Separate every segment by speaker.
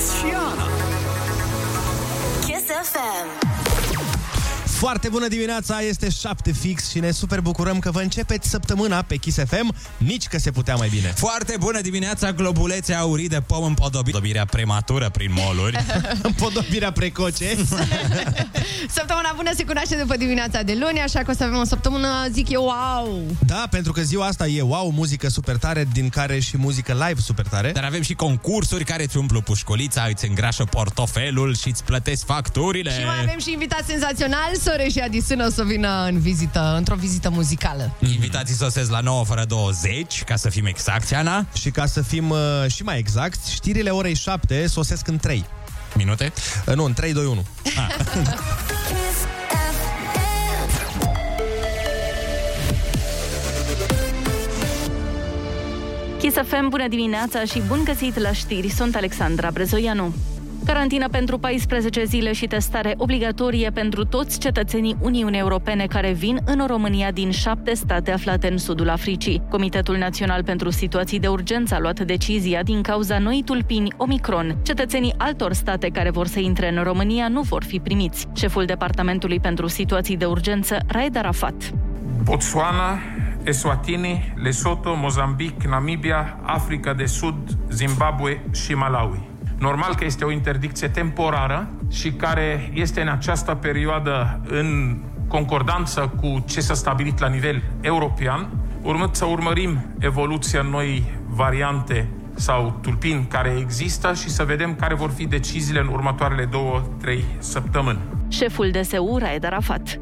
Speaker 1: Ionuț și
Speaker 2: Foarte bună dimineața, este 7 fix și ne super bucurăm că vă începeți săptămâna pe Kiss FM, nici că se putea mai bine.
Speaker 3: Foarte bună dimineața, globulețe aurii de pom împodobirea prematură prin moluri.
Speaker 2: Împodobirea precoce.
Speaker 4: Săptămâna bună se cunoaște după dimineața de luni, așa că o să avem o săptămână, zic eu, wow!
Speaker 2: Da, pentru că ziua asta e wow, muzică super tare, din care și muzică live super tare.
Speaker 3: Dar avem și concursuri care îți umplu pușcolița, îți îngrașă portofelul și îți plătesc facturile.
Speaker 4: Și mai avem și invitat senzațional, Sore și Adisun o să vină în vizită, într-o vizită muzicală.
Speaker 3: Invitații sosesc la 9 fără 20, ca să fim exacti, Ana.
Speaker 2: Și ca să fim uh, și mai exact, știrile orei 7 sosesc în 3.
Speaker 3: Minute?
Speaker 2: Uh, nu, în 3, 2, 1.
Speaker 5: Kiss FM.
Speaker 6: Kiss FM, bună dimineața și bun găsit la știri. Sunt Alexandra Brezoianu. Carantină pentru 14 zile și testare obligatorie pentru toți cetățenii Uniunii Europene care vin în România din șapte state aflate în sudul Africii. Comitetul Național pentru Situații de Urgență a luat decizia din cauza noii tulpini Omicron. Cetățenii altor state care vor să intre în România nu vor fi primiți. Șeful Departamentului pentru Situații de Urgență, Raed Arafat.
Speaker 7: Botswana, Eswatini, Lesotho, Mozambic, Namibia, Africa de Sud, Zimbabwe și Malawi. Normal că este o interdicție temporară și care este în această perioadă în concordanță cu ce s-a stabilit la nivel european, urmând să urmărim evoluția noi variante sau tulpini care există și să vedem care vor fi deciziile în următoarele două, trei săptămâni.
Speaker 6: Șeful DSU, Raed Arafat.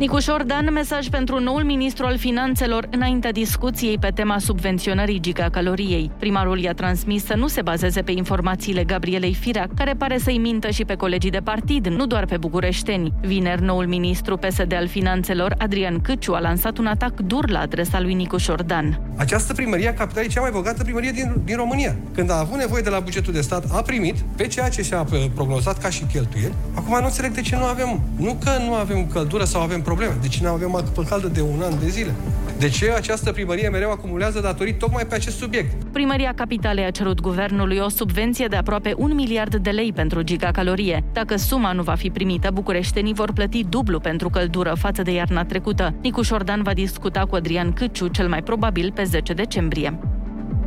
Speaker 6: Nicu Șordan, mesaj pentru noul ministru al finanțelor înaintea discuției pe tema subvenționării gigacaloriei. Primarul i-a transmis să nu se bazeze pe informațiile Gabrielei Firea, care pare să-i mintă și pe colegii de partid, nu doar pe bucureșteni. Vineri, noul ministru PSD al finanțelor, Adrian Câciu, a lansat un atac dur la adresa lui Nicu Șordan.
Speaker 8: Această primărie a capitalei e cea mai bogată primărie din, din România. Când a avut nevoie de la bugetul de stat, a primit pe ceea ce și-a uh, prognozat ca și cheltuieli. Acum nu înțeleg de ce nu avem. Nu că nu avem căldură sau avem probleme. De ce nu avem apă caldă de un an de zile? De ce această primărie mereu acumulează datorii tocmai pe acest subiect?
Speaker 6: Primăria Capitalei a cerut guvernului o subvenție de aproape un miliard de lei pentru gigacalorie. Dacă suma nu va fi primită, bucureștenii vor plăti dublu pentru căldură față de iarna trecută. Nicu Șordan va discuta cu Adrian Câciu, cel mai probabil pe 10 decembrie.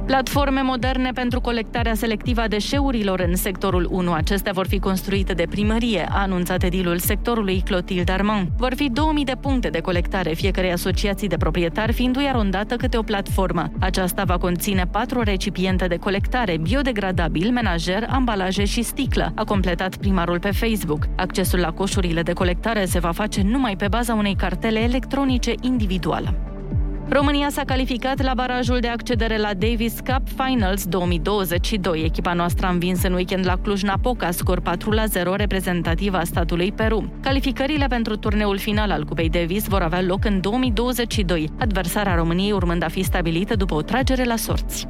Speaker 6: Platforme moderne pentru colectarea selectivă a deșeurilor în sectorul 1. Acestea vor fi construite de primărie, a anunțat edilul sectorului Clotilde Armand. Vor fi 2000 de puncte de colectare, fiecare asociații de proprietari fiindu-i arondată câte o platformă. Aceasta va conține patru recipiente de colectare, biodegradabil, menajer, ambalaje și sticlă, a completat primarul pe Facebook. Accesul la coșurile de colectare se va face numai pe baza unei cartele electronice individuală. România s-a calificat la barajul de accedere la Davis Cup Finals 2022. Echipa noastră a învins în weekend la Cluj-Napoca, scor 4 la 0, reprezentativ a statului Peru. Calificările pentru turneul final al Cupei Davis vor avea loc în 2022, adversarea României urmând a fi stabilită după o tragere la sorți.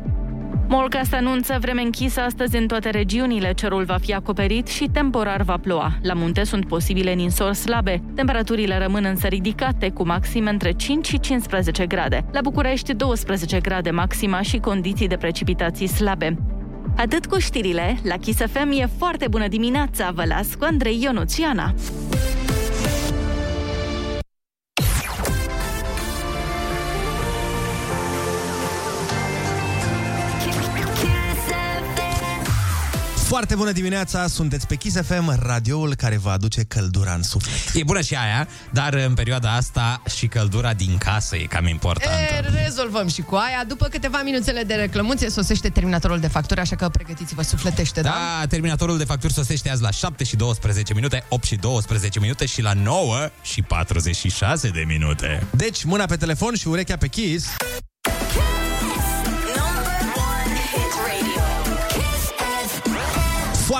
Speaker 6: Morcast anunță vreme închisă astăzi în toate regiunile. Cerul va fi acoperit și temporar va ploua. La munte sunt posibile ninsori slabe. Temperaturile rămân însă ridicate, cu maxime între 5 și 15 grade. La București, 12 grade maxima și condiții de precipitații slabe. Atât cu știrile, la Kiss FM e foarte bună dimineața, vă las cu Andrei Ionuțiana.
Speaker 2: Foarte bună dimineața, sunteți pe Kiss FM, radioul care vă aduce căldura în suflet.
Speaker 3: E bună și aia, dar în perioada asta și căldura din casă e cam importantă.
Speaker 4: E, rezolvăm și cu aia. După câteva minuțele de reclămuție, sosește terminatorul de facturi, așa că pregătiți-vă, sufletește, da?
Speaker 3: Da, terminatorul de facturi sosește azi la 7 și 12 minute, 8 și 12 minute și la 9 și 46 de minute.
Speaker 2: Deci, mâna pe telefon și urechea pe Kiss.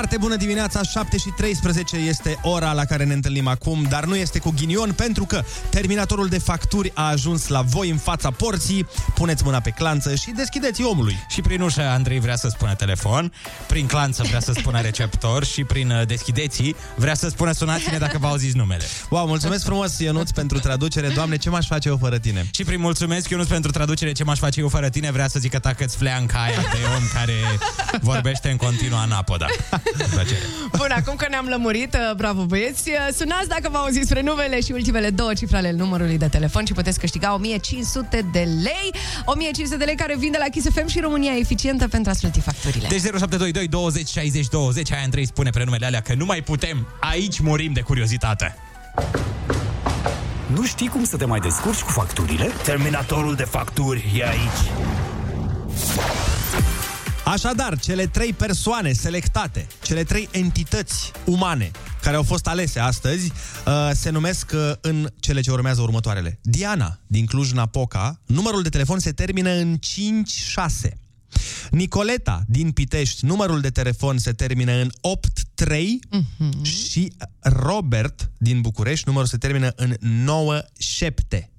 Speaker 5: Number one hit radio. Kiss FM.
Speaker 2: Foarte bună dimineața, 7 și 13 este ora la care ne întâlnim acum, dar nu este cu ghinion pentru că terminatorul de facturi a ajuns la voi în fața porții. Puneți mâna pe clanță și deschideți omului.
Speaker 3: Și prin ușă Andrei vrea să spună telefon, prin clanță vrea să spună receptor și prin uh, deschideții vrea să spună sunați-ne dacă vă auziți numele.
Speaker 2: Wow, mulțumesc frumos, Ionuț, pentru traducere. Doamne, ce m-aș face eu fără tine?
Speaker 3: Și prin mulțumesc, Ionus, pentru traducere ce m-aș face eu fără tine, vrea să zică tacă-ți fleanca aia de om care vorbește în continuu anapoda. Cu plăcere.
Speaker 4: Bun, acum că ne-am lămurit, uh, bravo băieți, uh, sunați dacă vă auziți spre numele și ultimele două cifre ale numărului de telefon și puteți câștiga 1500 de lei. 1500 de lei care vin de la Kiss FM și România eficientă pentru a plăti facturile.
Speaker 3: Deci 0722 20 60 20 Aia Andrei spune prenumele alea că nu mai putem Aici murim de curiozitate
Speaker 1: Nu știi cum să te mai descurci cu facturile? Terminatorul de facturi e aici.
Speaker 2: Așadar, cele trei persoane selectate, cele trei entități umane care au fost alese astăzi, uh, se numesc uh, în cele ce urmează următoarele. Diana, din Cluj-Napoca, numărul de telefon se termină în 56. Nicoleta, din Pitești, numărul de telefon se termină în 83 și Robert, din București, numărul se termină în 97.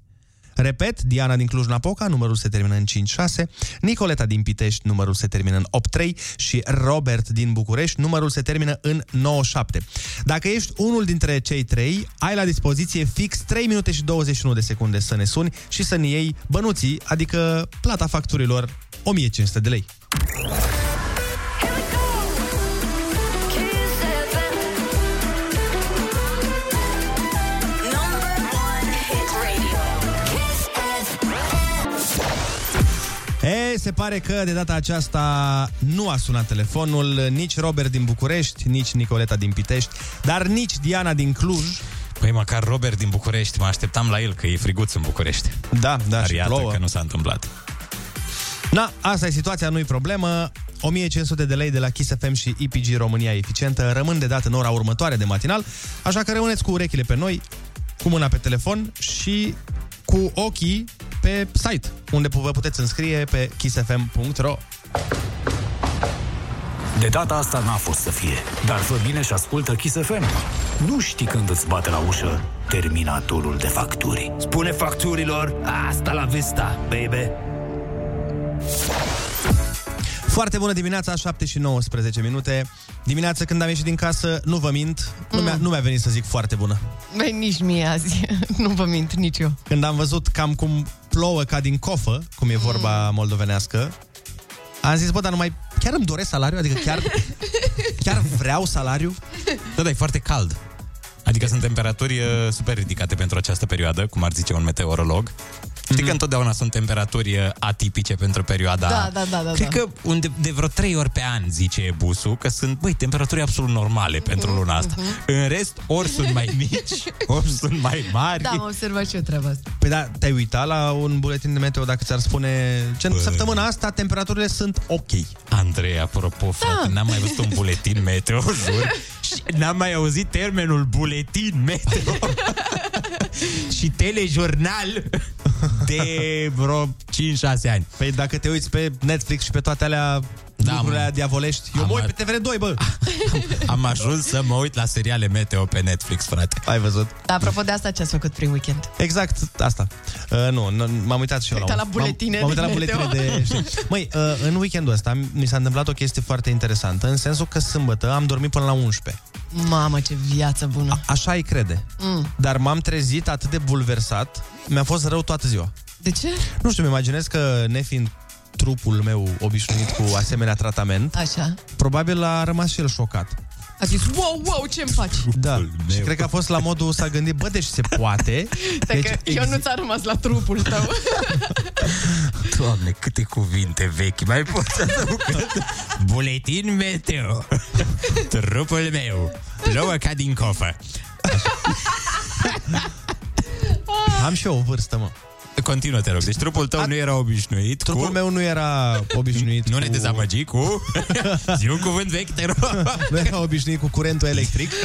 Speaker 2: Repet, Diana din Cluj-Napoca, numărul se termină în 56, Nicoleta din Pitești, numărul se termină în 83 și Robert din București, numărul se termină în 97. Dacă ești unul dintre cei trei, ai la dispoziție fix 3 minute și 21 de secunde să ne suni și să ne iei bănuții, adică plata facturilor 1500 de lei. E, se pare că de data aceasta nu a sunat telefonul nici Robert din București, nici Nicoleta din Pitești, dar nici Diana din Cluj.
Speaker 3: Păi măcar Robert din București Mă așteptam la el că e friguț în București
Speaker 2: Da, da,
Speaker 3: Dar
Speaker 2: și
Speaker 3: iată
Speaker 2: plouă.
Speaker 3: că nu s-a întâmplat
Speaker 2: Na, asta e situația, nu-i problemă. 1500 de lei de la Kiss FM și EPG România Eficientă rămân de dat în ora următoare de matinal, așa că rămâneți cu urechile pe noi, cu mâna pe telefon și cu ochii pe site, unde vă puteți înscrie pe kissfm.ro.
Speaker 1: De data asta n-a fost să fie, dar fă bine și ascultă Kiss FM. Nu știi când îți bate la ușă terminatorul de facturi.
Speaker 9: Spune facturilor, asta la vista, baby.
Speaker 2: Foarte bună dimineața, 7 și 19 minute. Dimineața când am ieșit din casă, nu vă mint, nu, mi-a, nu mi-a venit să zic foarte bună.
Speaker 4: Băi, nici mie azi, nu vă mint, nici eu.
Speaker 2: Când am văzut cam cum plouă ca din cofă, cum e vorba moldovenească, am zis, bă, dar numai chiar îmi doresc salariu? Adică chiar, chiar vreau salariu?
Speaker 3: Da, da, e foarte cald Adică sunt temperaturi uh, super ridicate pentru această perioadă Cum ar zice un meteorolog Știi că întotdeauna sunt temperaturi uh, atipice pentru perioada
Speaker 4: Da, da, da, da,
Speaker 3: Cred
Speaker 4: da.
Speaker 3: că unde, de vreo trei ori pe an, zice Busu Că sunt, băi, temperaturi absolut normale pentru luna asta În rest, ori sunt mai mici, ori sunt mai mari
Speaker 4: Da, am observat și eu treaba asta.
Speaker 2: Păi da, te-ai uitat la un buletin de meteo dacă ți-ar spune ce
Speaker 3: Bă.
Speaker 2: săptămâna asta temperaturile sunt ok.
Speaker 3: Andrei, apropo, frate, n-am mai văzut un buletin meteo, jur Și n-am mai auzit termenul buletin meteo Și telejurnal De vreo 5-6 ani
Speaker 2: Păi dacă te uiți pe Netflix și pe toate alea
Speaker 3: Da,
Speaker 2: lucrurile
Speaker 3: mă.
Speaker 2: alea diavolești, eu
Speaker 3: Am
Speaker 2: mă uit
Speaker 3: ar-
Speaker 2: pe TVR2, bă.
Speaker 3: Am ajuns să mă uit la seriale meteo pe Netflix, frate
Speaker 2: Ai văzut?
Speaker 4: Da, apropo de asta, ce ați făcut prin weekend?
Speaker 2: Exact asta. Uh, nu, nu, m-am uitat și eu
Speaker 4: Te-ai
Speaker 2: la,
Speaker 4: uitat la buletine
Speaker 2: m-am, m-am uitat la
Speaker 4: din
Speaker 2: buletine de știri. Măi, uh, în weekendul ăsta mi s-a întâmplat o chestie foarte interesantă, în sensul că sâmbătă am dormit până la 11.
Speaker 4: Mamă, ce viață bună.
Speaker 2: Așa îi crede.
Speaker 4: Mm.
Speaker 2: Dar m-am trezit atât de bulversat, mi-a fost rău toată ziua.
Speaker 4: De ce?
Speaker 2: Nu știu, mi imaginez că nefiind trupul meu obișnuit cu asemenea tratament,
Speaker 4: Așa.
Speaker 2: probabil a rămas și el șocat.
Speaker 4: A zis, wow, wow, ce-mi faci?
Speaker 2: Da. Și cred că a fost la modul s-a gândit, bă, deci se poate.
Speaker 4: Deci, că eu nu ți-a rămas la trupul tău.
Speaker 3: Doamne, câte cuvinte vechi Mai pot să dau Buletin meteo Trupul meu Plouă ca din cofă
Speaker 2: Am și eu o vârstă, mă.
Speaker 3: Continuă, te rog. Deci trupul tău nu era obișnuit
Speaker 2: Trupul
Speaker 3: cu...
Speaker 2: meu nu era obișnuit
Speaker 3: Nu ne
Speaker 2: cu...
Speaker 3: dezamăgi cu... Zi un cuvânt vechi, te rog.
Speaker 2: Nu era obișnuit cu curentul electric.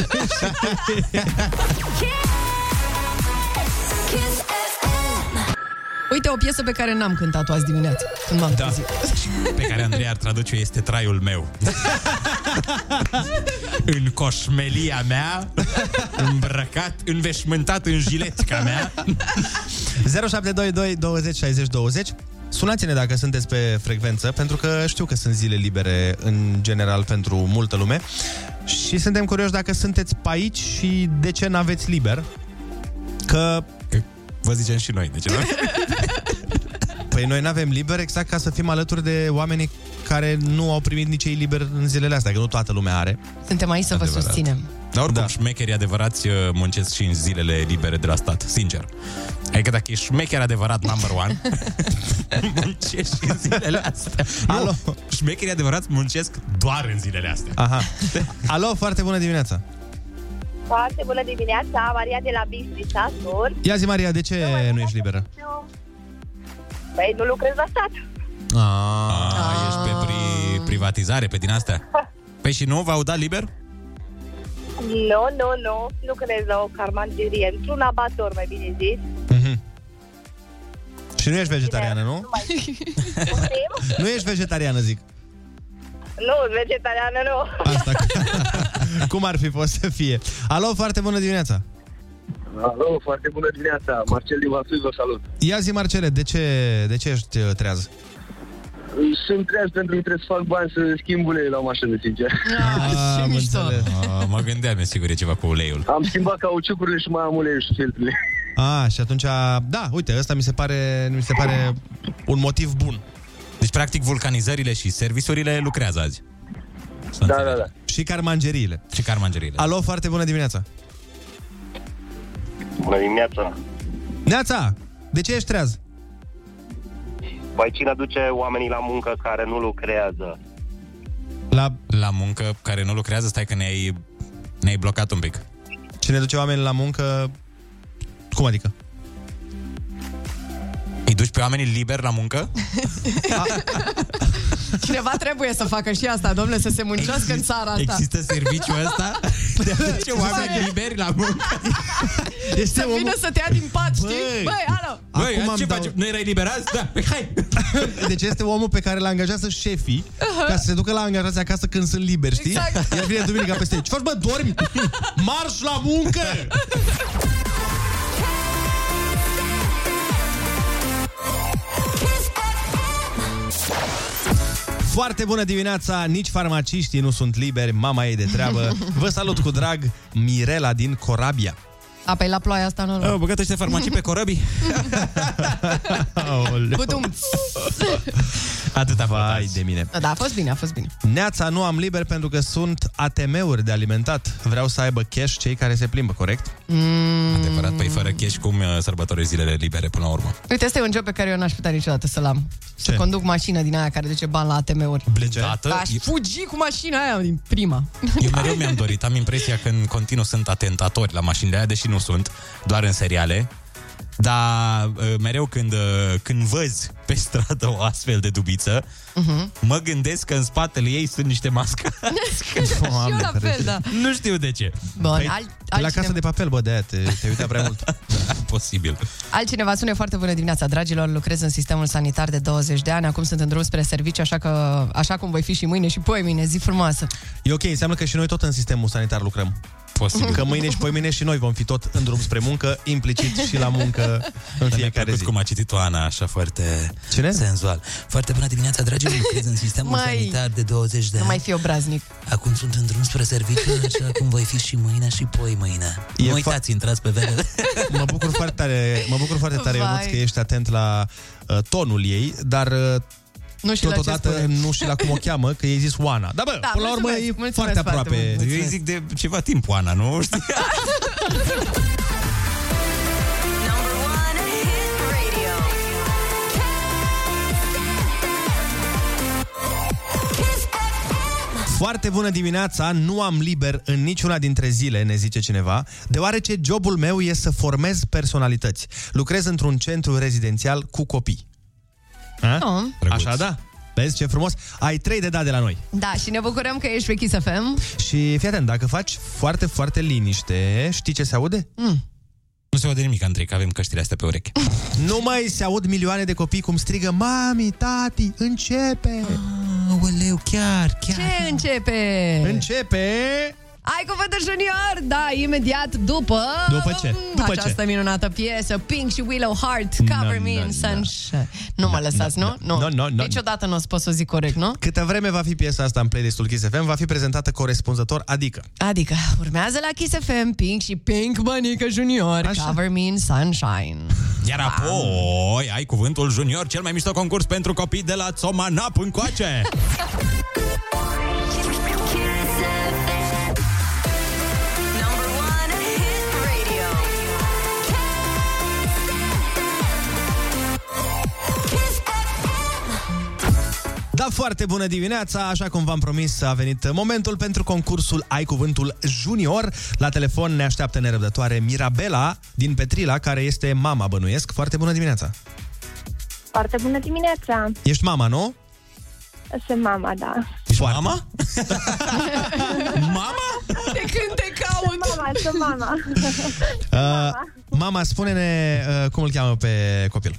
Speaker 5: Kiss FM.
Speaker 4: Uite, o piesă pe care n-am cântat-o azi dimineață, când m-am
Speaker 3: Da.
Speaker 4: trezit.
Speaker 3: Pe care Andrei ar traduce este traiul meu. în coșmelia mea, îmbrăcat, înveșmântat în jiletca mea.
Speaker 2: 0722 20 60 20 Sunați-ne dacă sunteți pe frecvență, pentru că știu că sunt zile libere în general pentru multă lume și suntem curioși dacă sunteți pe aici și de ce n-aveți liber. Că
Speaker 3: Că vă zicem și noi, de ce nu?
Speaker 2: Păi noi n-avem liber exact ca să fim alături de oamenii care nu au primit nici ei liber în zilele astea, că nu toată lumea are.
Speaker 4: Suntem aici să vă
Speaker 3: Adevărat.
Speaker 4: susținem.
Speaker 3: Dar oricum, da. șmecherii adevărați uh, muncesc și în zilele libere de la stat, sincer. Adică dacă e șmecher adevărat number one, muncești și în zilele astea.
Speaker 2: Alo?
Speaker 3: Nu, șmecherii adevărați muncesc doar în zilele astea.
Speaker 2: Aha. Alo, foarte bună dimineața!
Speaker 10: Foarte bună dimineața, Maria de la Bistrița Sur.
Speaker 2: Ia zi, Maria, de ce nu ești liberă?
Speaker 10: Păi nu lucrez la stat.
Speaker 3: A, ești pe pri- privatizare, pe din astea? Păi și nu v-au dat liber?
Speaker 10: Nu, nu, nu. Lucrez la o carmangerie, într-un abator, mai bine zis.
Speaker 2: Mhm. Și nu ești vegetariană, nu?
Speaker 10: Poftim?
Speaker 2: Nu ești vegetariană, zic.
Speaker 10: Nu, vegetariană nu.
Speaker 2: Asta. Cum ar fi fost să fie? Alo, foarte bună dimineața!
Speaker 11: Alo, foarte bună dimineața. Marcel din Vaslui, vă salut.
Speaker 2: Ia zi, Marcele, de ce, de ce ești uh, treaz?
Speaker 11: Sunt treaz pentru că trebuie să fac bani să schimb ulei la mașină, sincer.
Speaker 2: Ah, am înțeles.
Speaker 3: A, mă gândeam, e sigur, e ceva cu uleiul.
Speaker 11: Am schimbat cauciucurile și mai am uleiul și filtrele.
Speaker 2: Ah, și atunci, da, uite, ăsta mi se pare, mi se pare un motiv bun.
Speaker 3: Deci, practic, vulcanizările și serviciurile lucrează azi. Să
Speaker 11: Da,
Speaker 3: înțeleg.
Speaker 11: da, da.
Speaker 2: Și carmangeriile.
Speaker 3: Și carmangeriile.
Speaker 2: Alo, foarte bună dimineața!
Speaker 11: Bună dimineața.
Speaker 2: Neața, de ce ești treaz?
Speaker 11: Păi cine aduce oamenii la muncă care nu lucrează?
Speaker 2: La
Speaker 3: La muncă care nu lucrează, stai că ne-ai, ne-ai blocat un pic.
Speaker 2: cine duce oamenii la muncă... Cum adică?
Speaker 3: Îi duci pe oamenii liber la muncă?
Speaker 4: Cineva trebuie să facă și asta, domnule, să se muncească în țara asta.
Speaker 3: Există serviciul ăsta de a duce oameni liberi la muncă?
Speaker 2: Este
Speaker 4: Să vină să te ia din pat, știi?
Speaker 2: Băi.
Speaker 4: Băi, alo!
Speaker 3: Băi,
Speaker 2: Acum am
Speaker 3: ce
Speaker 2: dau-
Speaker 3: faci? Nu erai liberați? Da, păi hai!
Speaker 2: Deci este omul pe care l angajează șefii ca să se ducă la angajați acasă când sunt liberi, știi?
Speaker 4: Exact.
Speaker 2: Iar vine duminica peste ei. Ce faci, bă, dormi? Marș la muncă! Foarte bună dimineața, nici farmaciștii nu sunt liberi, mama ei de treabă. Vă salut cu drag, Mirela din Corabia.
Speaker 4: A, pe la ploaia asta nu.
Speaker 3: Au băgat ăștia farmacii pe corăbii?
Speaker 4: Budum.
Speaker 3: Atâta
Speaker 2: Vai
Speaker 3: potați.
Speaker 2: de mine.
Speaker 4: Da, a fost bine, a fost bine.
Speaker 2: Neața nu am liber pentru că sunt ATM-uri de alimentat. Vreau să aibă cash cei care se plimbă, corect?
Speaker 4: Mm.
Speaker 3: Adevărat, păi fără cash cum uh, sărbătorești zilele libere până la urmă?
Speaker 4: Uite, ăsta e un job pe care eu n-aș putea niciodată să-l am. Să
Speaker 2: Ce?
Speaker 4: conduc mașină din aia care duce bani la ATM-uri.
Speaker 3: Blindată?
Speaker 4: Aș fugi cu mașina aia din prima.
Speaker 3: Eu mereu mi-am dorit, am impresia că în continuu sunt atentatori la mașinile aia, deși nu sunt, doar în seriale. Dar uh, mereu când, uh, când văzi pe stradă o astfel de dubiță,
Speaker 4: Mhm.
Speaker 3: mă gândesc că în spatele ei sunt niște mascați.
Speaker 4: și eu la fel, da.
Speaker 3: nu știu de ce.
Speaker 4: Bun,
Speaker 2: Păi,
Speaker 4: alt,
Speaker 2: la
Speaker 4: altcineva,
Speaker 2: casă de papel, bă, de-aia te, te uitea prea mult.
Speaker 3: Posibil.
Speaker 4: altcineva spune foarte bună dimineața, dragilor, lucrez în sistemul sanitar de 20 de ani, acum sunt în drum spre serviciu, așa, că, așa cum voi fi și mâine și poi mâine, zi frumoasă.
Speaker 2: E ok, înseamnă că și noi tot în sistemul sanitar lucrăm.
Speaker 3: Posibil.
Speaker 2: Că mâine și poi mâine și noi vom fi tot în drum spre muncă, implicit și la muncă în
Speaker 3: Dar mi-a
Speaker 2: fiecare
Speaker 3: plăcut
Speaker 2: zi.
Speaker 3: cum a citit-o Ana, așa foarte
Speaker 2: Cine?
Speaker 3: senzual. Foarte bună dimineața, dragilor, lucrez în sistemul
Speaker 4: Mai-
Speaker 3: sanitar de 20 de
Speaker 4: Nu
Speaker 3: ani.
Speaker 4: mai fi obraznic.
Speaker 3: Acum sunt în drum spre serviciu, așa cum voi fi și mâine și poi mâine.
Speaker 2: E
Speaker 3: nu
Speaker 2: fa-
Speaker 3: uitați, intrați pe vele.
Speaker 2: Mă bucur foarte tare, mă bucur foarte tare
Speaker 4: Vai.
Speaker 2: Ionuț, că ești atent la uh, tonul ei, dar uh,
Speaker 4: Nu știu la ce
Speaker 2: totodată
Speaker 4: spune.
Speaker 2: nu și la cum o cheamă, că ei zis Oana. Da, bă,
Speaker 4: Da,
Speaker 2: până la urmă
Speaker 4: mulțumesc,
Speaker 2: e
Speaker 4: mulțumesc
Speaker 2: foarte
Speaker 4: foarte
Speaker 2: aproape.
Speaker 4: mult.
Speaker 3: Eu îi
Speaker 4: Mulțumesc.
Speaker 3: zic de ceva timp, Ana, nu? Știi?
Speaker 5: Number one hit radio. Kiss FM.
Speaker 2: Foarte bună dimineața, nu am liber în niciuna dintre zile, ne zice cineva, deoarece jobul meu e să formez personalități. Lucrez într-un centru rezidențial cu copii. A?
Speaker 4: Oh.
Speaker 3: Drăguț.
Speaker 2: Așa da? Vezi ce frumos? Ai trei de dat de la noi.
Speaker 4: Da, și ne bucurăm că ești pe Kiss FM.
Speaker 2: Și fii atent, dacă faci foarte, foarte liniște, știi ce se aude?
Speaker 3: Nu se aude nimic, Andrei, că avem căștile astea pe urechi.
Speaker 2: Nu mai se aud milioane de copii cum strigă Mami, tati, începe!
Speaker 3: Aoleu, chiar, chiar.
Speaker 4: Ce începe?
Speaker 2: Începe...
Speaker 4: Ai cuvântul junior? Da, imediat după...
Speaker 2: După ce? După
Speaker 4: această
Speaker 2: ce?
Speaker 4: minunată piesă, Pink și Willow Heart, Cover
Speaker 2: No,
Speaker 4: Me
Speaker 2: no,
Speaker 4: in
Speaker 2: no.
Speaker 4: Sunshine. Nu mă lăsați, nu? Nu.
Speaker 2: no, no, no.
Speaker 4: Niciodată nu o să pot să o zic corect, nu?
Speaker 2: Câtă vreme va fi piesa asta în playlistul Kiss FM, va fi prezentată corespunzător, adică...
Speaker 4: Adică, urmează la Kiss FM, Pink și Pink Bănică Junior,
Speaker 2: Așa.
Speaker 4: Cover Me in Sunshine.
Speaker 3: Iar apoi ai cuvântul junior, cel mai mișto concurs pentru copii de la Țomanap încoace.
Speaker 2: Da, foarte bună dimineața! Așa cum v-am promis, a venit momentul pentru concursul Ai Cuvântul Junior. La telefon ne așteaptă nerăbdătoare Mirabela din Petrila, care este mama, bănuiesc. Foarte bună dimineața!
Speaker 10: Foarte bună dimineața!
Speaker 2: Ești mama, nu?
Speaker 10: Sunt mama, da.
Speaker 2: Ești
Speaker 3: Mama? Mama?
Speaker 4: De când te caut?
Speaker 10: Mama, sunt mama.
Speaker 2: Uh, mama, spune-ne uh, cum îl cheamă pe copil.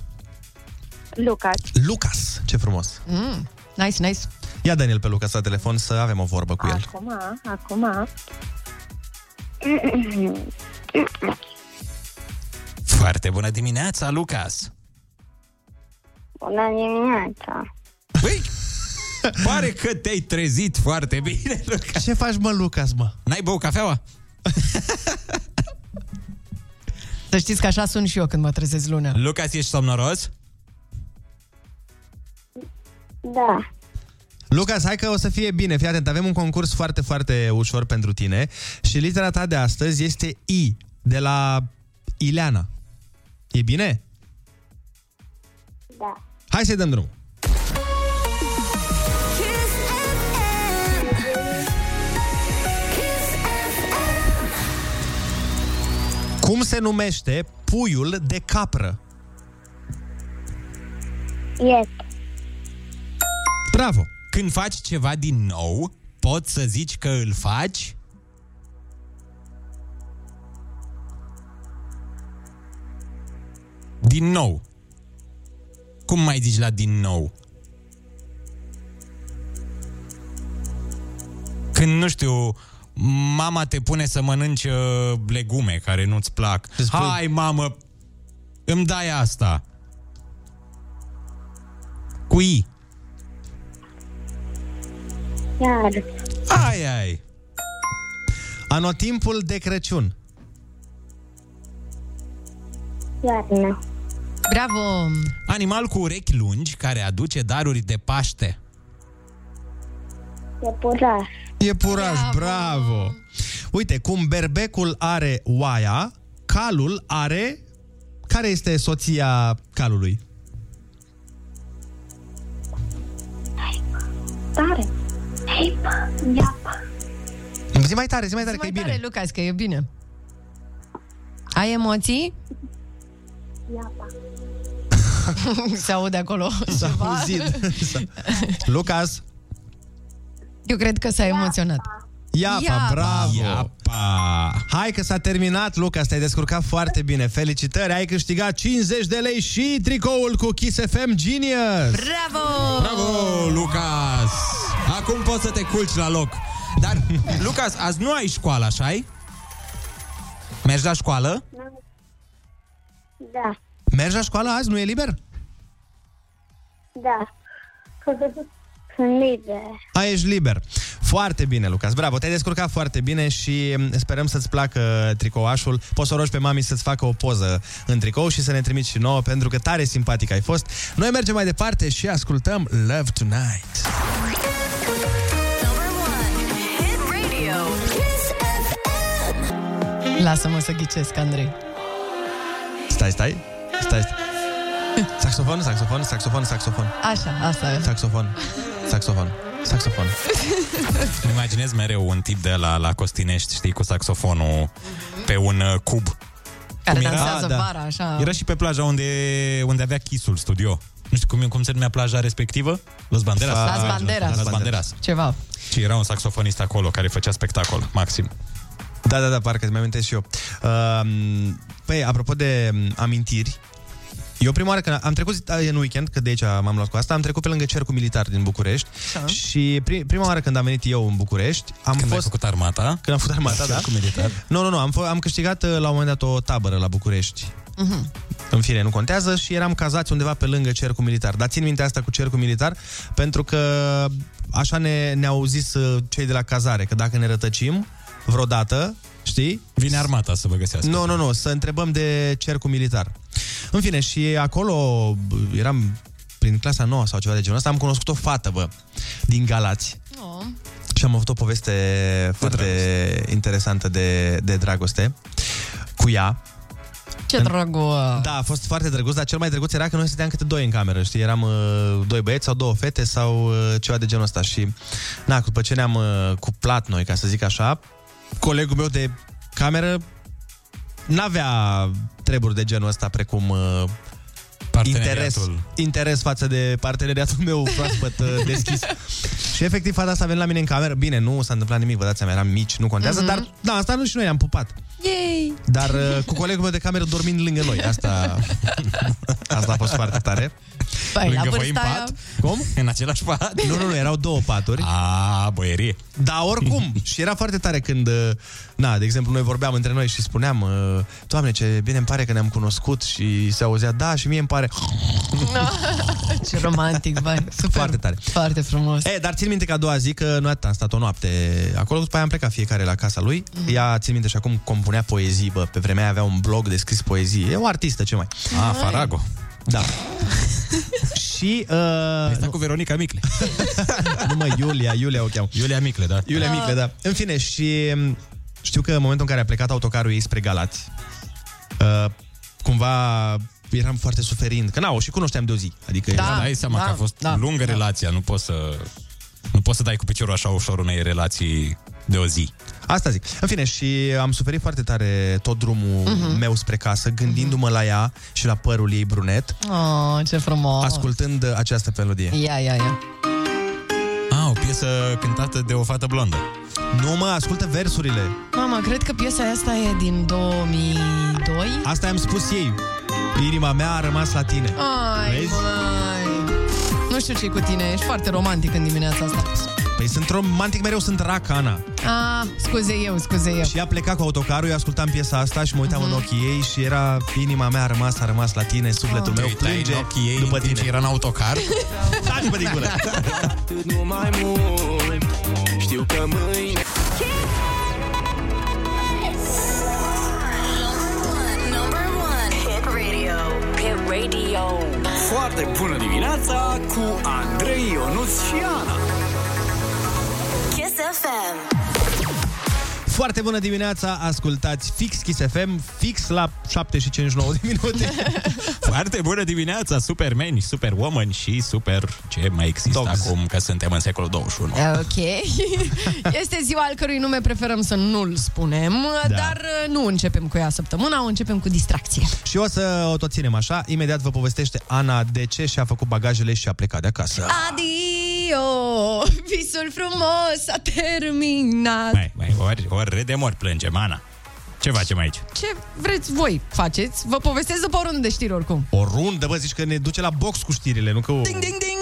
Speaker 10: Lucas.
Speaker 2: Lucas, ce frumos!
Speaker 4: Mm, nice, nice.
Speaker 2: Ia Daniel pe Lucas la telefon să avem o vorbă cu el.
Speaker 10: Acum, acum.
Speaker 3: Foarte bună dimineața, Lucas.
Speaker 10: Bună dimineața.
Speaker 3: Băi, pare că te-ai trezit foarte bine, Lucas.
Speaker 2: Ce faci, mă, Lucas, mă?
Speaker 3: N-ai băut cafeaua?
Speaker 4: Să știți că așa sunt și eu când mă trezesc lunea.
Speaker 3: Lucas, ești somnoros?
Speaker 10: Da.
Speaker 2: Lucas, hai că o să fie bine. Fii atent, avem un concurs foarte, foarte ușor pentru tine și litera ta de astăzi este I, de la Ileana. E bine?
Speaker 10: Da.
Speaker 2: Hai să-i dăm drum.
Speaker 5: Kiss FM. Kiss FM.
Speaker 2: Cum se numește puiul de capră?
Speaker 10: Yes.
Speaker 2: Bravo!
Speaker 3: Când faci ceva din nou, poți să zici că îl faci din nou. Cum mai zici la din nou? Când, nu știu, mama te pune să mănânci uh, legume care nu-ți plac.
Speaker 2: Îți spui-
Speaker 3: Hai, mamă, îmi dai asta. Cu I.
Speaker 10: Iar.
Speaker 3: Ai, ai.
Speaker 2: Anotimpul de Crăciun.
Speaker 10: Iarnă.
Speaker 4: Bravo!
Speaker 3: Animal cu urechi lungi care aduce daruri de Paște.
Speaker 10: Iepuraș.
Speaker 2: Iepuraș, bravo. bravo! Uite, cum berbecul are oaia, calul are... Care este soția calului?
Speaker 10: Tare. Heipă. Iapă.
Speaker 2: Zi mai tare, zi mai tare,
Speaker 4: Zi
Speaker 2: că e
Speaker 4: mai
Speaker 2: bine.
Speaker 4: tare, Lucas, că e bine. Ai emoții?
Speaker 10: Iapa.
Speaker 4: Se aude acolo
Speaker 2: S-a
Speaker 4: ceva?
Speaker 2: auzit. S-a- Lucas,
Speaker 4: Eu cred că s-a emoționat.
Speaker 2: Iapa,
Speaker 4: Iapa.
Speaker 2: bravo!
Speaker 3: Iapa!
Speaker 2: Hai că s-a terminat, Lucas, te-ai descurcat foarte bine. Felicitări, ai câștigat 50 de lei și tricoul cu Kiss FM Genius!
Speaker 4: Bravo!
Speaker 3: Bravo, Lucas! Acum poți să te culci la loc. Dar, Lucas, azi nu ai școală, așa -i? Mergi la școală?
Speaker 10: Da.
Speaker 2: Mergi la școală azi? Nu e liber?
Speaker 10: Da. Sunt liber.
Speaker 2: A, ești liber. Foarte bine, Lucas. Bravo, te-ai descurcat foarte bine și m, sperăm să-ți placă tricouașul. Poți să o rogi pe mami să-ți facă o poză în tricou și să ne trimiți și nouă, pentru că tare simpatic ai fost. Noi mergem mai departe și ascultăm Love Tonight.
Speaker 4: Lasă-mă să ghicesc, Andrei.
Speaker 2: Stai, stai. Stai, stai. Saxofon, saxofon, saxofon, saxofon.
Speaker 4: Așa, asta e.
Speaker 2: Saxofon. Saxofon. Saxofon.
Speaker 3: Îmi imaginez mereu un tip de la, la Costinești, știi, cu saxofonul pe un uh, cub.
Speaker 4: Care
Speaker 3: Cum era?
Speaker 4: dansează
Speaker 2: Ah, da.
Speaker 4: vara, așa.
Speaker 3: Era și pe plaja unde, unde avea Chisul studio. Nu știu cum, cum se numea plaja respectivă? Los Banderas?
Speaker 4: Las Banderas.
Speaker 3: Las Banderas.
Speaker 4: Ceva.
Speaker 3: Și era un saxofonist acolo care făcea spectacol, maxim.
Speaker 2: Da, da, da, parcă îmi amintesc și eu. Uh, păi, apropo de um, amintiri, Eu prima oară când am trecut în weekend, că de aici m-am luat cu asta, am trecut pe lângă cercul militar din București
Speaker 3: Da.
Speaker 2: și pri- prima oară când am venit eu în București, am
Speaker 3: Când ai
Speaker 2: fost...
Speaker 3: făcut armata?
Speaker 2: Când am făcut armata, da.
Speaker 3: Cercul militar.
Speaker 2: Nu, nu, nu, am, f- am câștigat uh, la un moment dat o tabără la București.
Speaker 4: Mhm.
Speaker 2: În fine, nu contează și eram cazați undeva pe lângă cercul militar. Dar țin minte asta cu cercul militar pentru că așa ne, ne-au zis uh, cei de la cazare, că dacă ne rătăcim vreodată, știi?
Speaker 3: Vine armata să vă găsească.
Speaker 2: Nu, nu, nu, să întrebăm de cercul militar. În fine, și acolo bă, eram prin clasa 9 sau ceva de genul ăsta, am cunoscut o fată, bă, din Galați.
Speaker 4: Oh.
Speaker 2: Și am avut o poveste foarte interesantă de, de dragoste cu ea.
Speaker 4: Ce drăguț.
Speaker 2: Da, a fost foarte drăguț, dar cel mai drăguț era că noi stăteam câte doi în cameră, știi? Eram uh, doi băieți sau două fete sau uh, ceva de genul ăsta și na, după ce ne-am uh, cuplat noi, ca să zic așa, colegul meu de cameră n-avea treburi de genul ăsta precum uh, interes,
Speaker 3: Parteneriatul.
Speaker 2: interes față de parteneriatul meu proaspăt uh, deschis. și efectiv fata asta a venit la mine în cameră. Bine, nu s-a întâmplat nimic, vă dați seama, eram mici, nu contează,
Speaker 4: Mhm.
Speaker 2: dar da, asta nu și noi am pupat.
Speaker 4: Yay!
Speaker 2: Dar uh, cu colegul meu de cameră dormind lângă noi. Asta, asta a fost foarte tare.
Speaker 4: Păi, la
Speaker 3: Lângă voi în
Speaker 4: vârsta aia...
Speaker 3: pat?
Speaker 2: Cum?
Speaker 3: În același pat?
Speaker 2: Nu, nu, nu, erau două paturi.
Speaker 3: A, boierie.
Speaker 2: Da, oricum. și era foarte tare când, uh, na, de exemplu, noi vorbeam între noi și spuneam, uh, Doamne, ce bine îmi pare că ne-am cunoscut și se auzea, da, și mie îmi pare
Speaker 4: Ce romantic, băi. Super.
Speaker 2: foarte tare.
Speaker 4: Foarte frumos.
Speaker 2: E, dar țin minte că a doua zi că noi atât am stat o noapte acolo, după aia am plecat fiecare la casa lui.
Speaker 4: Mhm.
Speaker 2: Ea, țin minte, și acum compunea poezii, bă, pe vremea aia avea un blog de scris poezii. E o artistă, ce mai.
Speaker 3: A, Farago.
Speaker 2: Da. și... Uh,
Speaker 3: Ai stat cu Veronica Micle.
Speaker 2: nu mă, Iulia, Iulia o cheamă.
Speaker 3: Iulia Micle, da.
Speaker 2: Iulia
Speaker 4: Ah.
Speaker 2: Micle, da. În fine, și m, știu că în momentul în care a plecat autocarul ei spre Galați, uh, cumva eram foarte suferind, că n-au, și cunoșteam de o zi. Adică
Speaker 3: Da,
Speaker 2: eram-
Speaker 3: dai seama
Speaker 4: da,
Speaker 3: că a fost
Speaker 4: da,
Speaker 3: lungă relația, nu poți să... Nu poți să dai cu piciorul așa ușor unei relații de o zi.
Speaker 2: Asta zic. În fine, și am suferit foarte tare tot drumul
Speaker 4: Mhm.
Speaker 2: meu spre casă, gândindu-mă la ea și la părul ei brunet,
Speaker 4: Oh, ce frumos.
Speaker 2: ascultând uh, această melodie.
Speaker 4: Ia, ia, ia.
Speaker 3: A, o piesă cântată de o fată blondă.
Speaker 2: Nu mă, ascultă versurile.
Speaker 4: Mama, cred că piesa asta e din 2002.
Speaker 2: Asta i-am spus ei. Inima mea a rămas la tine.
Speaker 4: Ai,
Speaker 2: Vezi?
Speaker 4: măi. Nu știu ce cu tine, ești foarte romantic în dimineața asta.
Speaker 2: Păi sunt romantic mereu, sunt rac, Ana.
Speaker 4: Ah, scuze eu, scuze eu.
Speaker 2: Și ea pleca cu autocarul, eu ascultam piesa asta și mă uitam în ochii ei și era inima mea a rămas, a rămas la tine, sufletul meu
Speaker 3: uitai
Speaker 2: plânge
Speaker 3: în ochii ei
Speaker 2: după
Speaker 3: în timp
Speaker 2: tine.
Speaker 3: ce era în autocar?
Speaker 2: Dați-vă din gură!
Speaker 9: Nu mai mult Știu că mâine
Speaker 5: Number one. Hit radio. Hit radio.
Speaker 9: Foarte bună dimineața Cu Andrei, Ionuț și Ana
Speaker 5: Kiss FM.
Speaker 2: Foarte bună dimineața, ascultați fix Kiss FM, fix la 7 și 59 de minute.
Speaker 3: Foarte bună dimineața, supermeni, superwoman și super... Ce mai există
Speaker 2: Dogs.
Speaker 3: acum că suntem în secolul 21?
Speaker 4: Ok. Este ziua al cărui nume preferăm să nu-l spunem,
Speaker 2: Da.
Speaker 4: dar uh, nu începem cu ea săptămâna, o începem cu distracție.
Speaker 2: și o să o tot ținem așa, imediat vă povestește Ana de ce și-a făcut bagajele și a plecat de acasă.
Speaker 4: Adio! Visul frumos s-a terminat.
Speaker 3: Mai, mai, ori, ori râdem, ori plângem, Ana. Ce facem aici?
Speaker 4: Ce vreți voi faceți? Vă povestesc după o rundă de știri oricum.
Speaker 2: O rundă, bă, zici că ne duce la box cu știrile, nu că... O...
Speaker 4: Ding, ding, ding!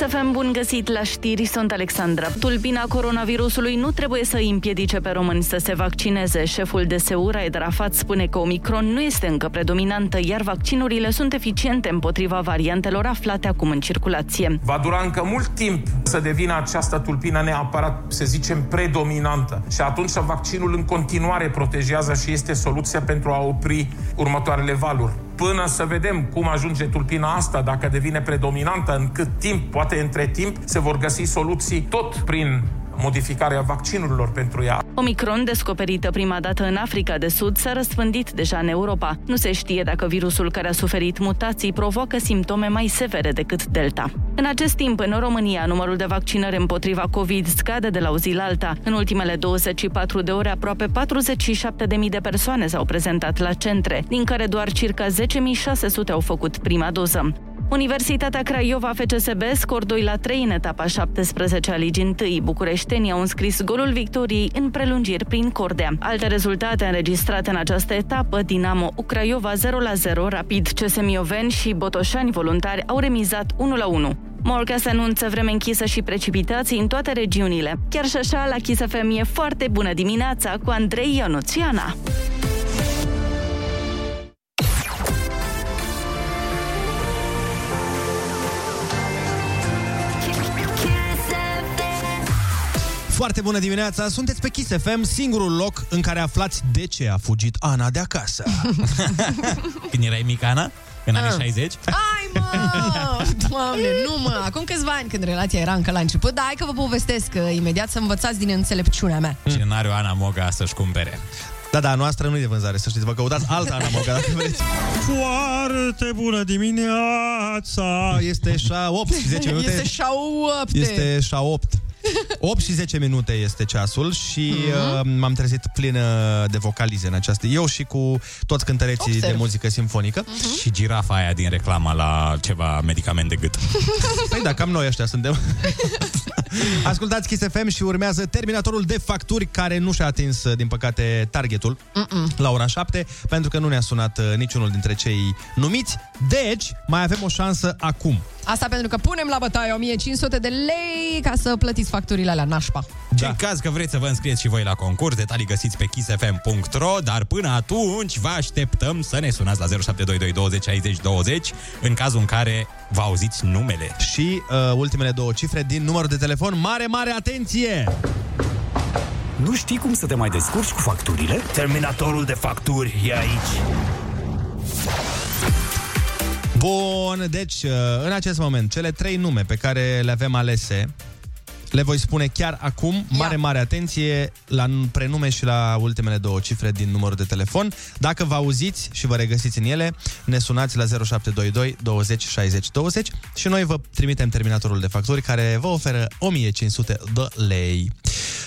Speaker 5: Kiss FM,
Speaker 6: bun găsit la știri, sunt Alexandra. Tulpina coronavirusului nu trebuie să îi împiedice pe români să se vaccineze. Șeful DSU, Raed Rafat, spune că Omicron nu este încă predominantă, iar vaccinurile sunt eficiente împotriva variantelor aflate acum în circulație.
Speaker 7: Va dura încă mult timp să devină această tulpină neapărat, să zicem, predominantă. Și atunci vaccinul în continuare protejează și este soluția pentru a opri următoarele valuri. Până să vedem cum ajunge tulpina asta, dacă devine predominantă, în cât timp, poate între timp, se vor găsi soluții tot prin modificarea vaccinurilor pentru ea.
Speaker 6: Omicron, descoperită prima dată în Africa de Sud, s-a răspândit deja în Europa. Nu se știe dacă virusul care a suferit mutații provoacă simptome mai severe decât Delta. În acest timp, în România, numărul de vaccinări împotriva COVID scade de la o zi la alta. În ultimele 24 de ore, aproape 47.000 de persoane s-au prezentat la centre, din care doar circa 10.600 au făcut prima doză. Universitatea Craiova FCSB scor 2 la 3 în etapa 17 a Ligii 1. Bucureștenii au înscris golul victoriei în prelungiri prin Cordea. Alte rezultate înregistrate în această etapă, Dinamo Craiova 0 la 0, Rapid CSM Mioven și Botoșani voluntari au remizat 1 la 1. Morca se anunță vreme închisă și precipitații în toate regiunile. Chiar și așa, la Kiss FM e foarte bună dimineața cu Andrei Ionuțiana.
Speaker 2: Foarte bună dimineața! Sunteți pe Kiss FM, singurul loc în care aflați de ce a fugit Ana de acasă.
Speaker 3: Când erai mică, Ana? În anii
Speaker 4: Ah.
Speaker 3: 60?
Speaker 4: Ai, mă! Doamne, nu mă! Acum câțiva ani, când relația era încă la început, dar hai că vă povestesc uh, imediat să învățați din înțelepciunea mea.
Speaker 3: Cine n-are o Ana Moga să-și cumpere?
Speaker 2: Da, da, a noastră nu e de vânzare, să știți. Vă căutați alta Ana Moga, dacă vreți. Foarte bună dimineața! Este șa 8 și 10 minute.
Speaker 4: Este șaupte.
Speaker 2: Este șa 8. 8 și 10 minute este ceasul și uh, m-am trezit plină de vocalize în această... Eu și cu toți cântăreții
Speaker 3: Observ.
Speaker 2: de muzică simfonică.
Speaker 3: Și girafa aia din reclama la ceva medicament de gât.
Speaker 2: Păi da, cam noi ăștia suntem. Ascultați Kiss FM și urmează terminatorul de facturi care nu și-a atins, din păcate, targetul
Speaker 4: Mm-mm.
Speaker 2: la ora 7, pentru că nu ne-a sunat uh, niciunul dintre cei numiți. Deci, mai avem o șansă acum.
Speaker 4: Asta pentru că punem la bătaie 1500 de lei ca să plătiți facturile alea nașpa.
Speaker 3: Da. În caz că vreți să vă înscrieți și voi la concurs, detalii găsiți pe kissfm.ro, dar până atunci vă așteptăm să ne sunați la 0722 20 60 20 în cazul în care vă auziți numele.
Speaker 2: Și uh, ultimele două cifre din numărul de telefon. Mare, mare atenție!
Speaker 1: Nu știi cum să te mai descurci cu facturile? Terminatorul de facturi e aici.
Speaker 2: Bun, deci, uh, în acest moment, cele trei nume pe care le avem alese, le voi spune chiar acum. Mare, mare atenție la n- prenume și la ultimele două cifre din numărul de telefon. Dacă vă auziți și vă regăsiți în ele, ne sunați la 0722 20 60 20 și noi vă trimitem terminatorul de facturi care vă oferă 1500 de lei.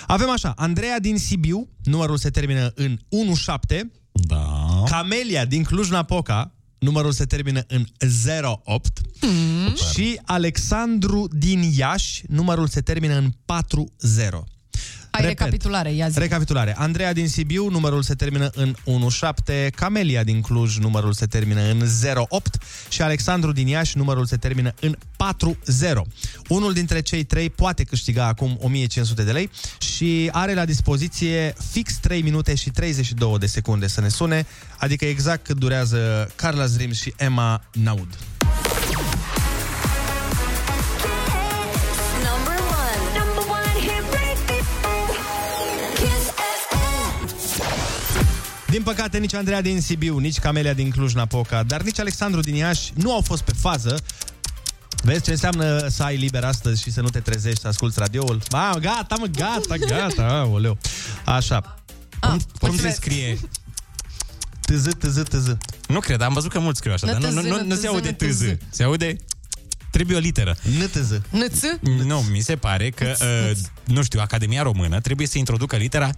Speaker 2: Avem așa, Andreea din Sibiu, numărul se termină în 17.
Speaker 3: Da.
Speaker 2: Camelia din Cluj-Napoca, numărul se termină în 08.
Speaker 4: Mm.
Speaker 2: Și Alexandru din Iași, numărul se termină în 40.
Speaker 4: Hai, recapitulare, ia zi.
Speaker 2: Recapitulare. Andreea din Sibiu, numărul se termină în 17, Camelia din Cluj, numărul se termină în 08 și Alexandru din Iași, numărul se termină în 40. Unul dintre cei trei poate câștiga acum 1500 de lei și are la dispoziție fix 3 minute și 32 de secunde să ne sune, adică exact cât durează Carla Zrim și Emma Naud. Din păcate, nici Andreea din Sibiu, nici Camelia din Cluj-Napoca, dar nici Alexandru din Iași nu au fost pe fază. Vezi ce înseamnă să ai liber astăzi și să nu te trezești să asculti radioul? Ba, gata, mă, gata, gata, aoleu. Așa.
Speaker 3: Cum, cum se scrie?
Speaker 2: TZ, TZ, TZ.
Speaker 3: Nu cred, am văzut că mulți scriu așa,
Speaker 4: Nu
Speaker 3: dar nu, nu,
Speaker 4: tâză,
Speaker 3: nu,
Speaker 4: nu
Speaker 3: nu se
Speaker 4: tâză,
Speaker 3: aude
Speaker 4: nu tâză.
Speaker 3: tâză. Se aude... Trebuie o literă.
Speaker 2: NTZ.
Speaker 4: Năț?
Speaker 3: Nu, mi se pare că, uh, nu știu, Academia Română trebuie să introducă litera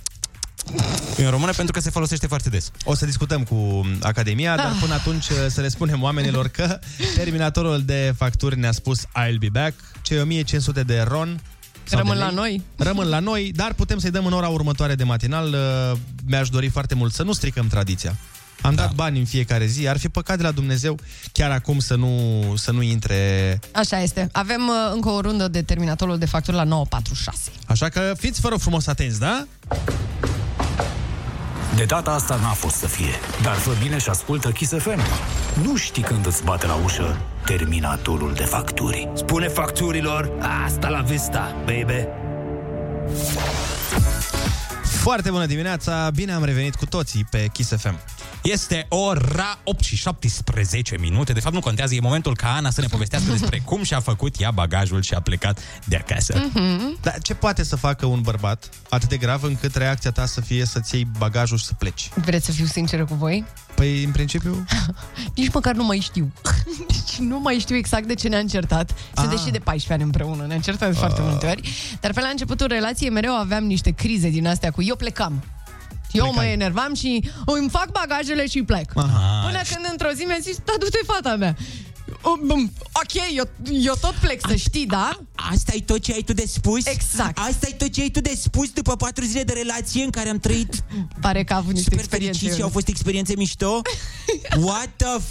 Speaker 3: în română pentru că se folosește foarte des.
Speaker 2: O să discutăm cu Academia, dar până atunci uh, să le spunem oamenilor că terminatorul de facturi ne-a spus I'll be back, cei 1500 de ron sau
Speaker 4: Rămân
Speaker 2: de
Speaker 4: la
Speaker 2: lei,
Speaker 4: noi.
Speaker 2: Rămân la noi, dar putem să-i dăm în ora următoare de matinal. Uh, Mi-aș dori foarte mult să nu stricăm tradiția. Am da. dat bani în fiecare zi, ar fi păcat de la Dumnezeu chiar acum să nu, să nu intre...
Speaker 4: Așa este. Avem uh, încă o rundă de terminatorul de facturi la 946.
Speaker 2: Așa că fiți fără frumos atenți, da?
Speaker 1: De data asta n-a fost să fie, dar fă bine și ascultă Kiss FM. Nu știi când îți bate la ușă terminatorul de facturi.
Speaker 12: Spune facturilor, asta la vista, baby.
Speaker 2: Foarte bună dimineața, bine am revenit cu toții pe Kiss FM.
Speaker 3: Este ora 8 și 17 minute. De fapt, nu contează, e momentul ca Ana să ne povestească despre cum și-a făcut ea bagajul și a plecat de acasă.
Speaker 4: Mm-hmm.
Speaker 2: Dar ce poate să facă un bărbat atât de grav încât reacția ta să fie să-ți iei bagajul și să pleci?
Speaker 4: Vreți să fiu sinceră cu voi?
Speaker 2: Păi, în principiu...
Speaker 4: Nici măcar nu mai știu. Deci nu mai știu exact de ce ne-am certat.
Speaker 2: Ah.
Speaker 4: Sunt deși de 14 ani împreună, ne-am certat de foarte multe ori. Dar pe la începutul relației mereu aveam niște crize din astea cu eu plecam. Eu mă
Speaker 2: Plecai.
Speaker 4: enervam și îmi fac bagajele și plec.
Speaker 2: Aha.
Speaker 4: Până când într-o zi mi-a zis, da, du-te fata mea. Um, ok, eu, eu tot plec, să știi, da?
Speaker 3: Asta e tot ce ai tu de spus?
Speaker 4: Exact.
Speaker 3: Asta e tot ce ai tu de spus după patru zile de relație în care am trăit
Speaker 4: Pare că a avut niște
Speaker 3: super
Speaker 4: experiențe.
Speaker 3: fericit și au fost experiențe mișto? What the f...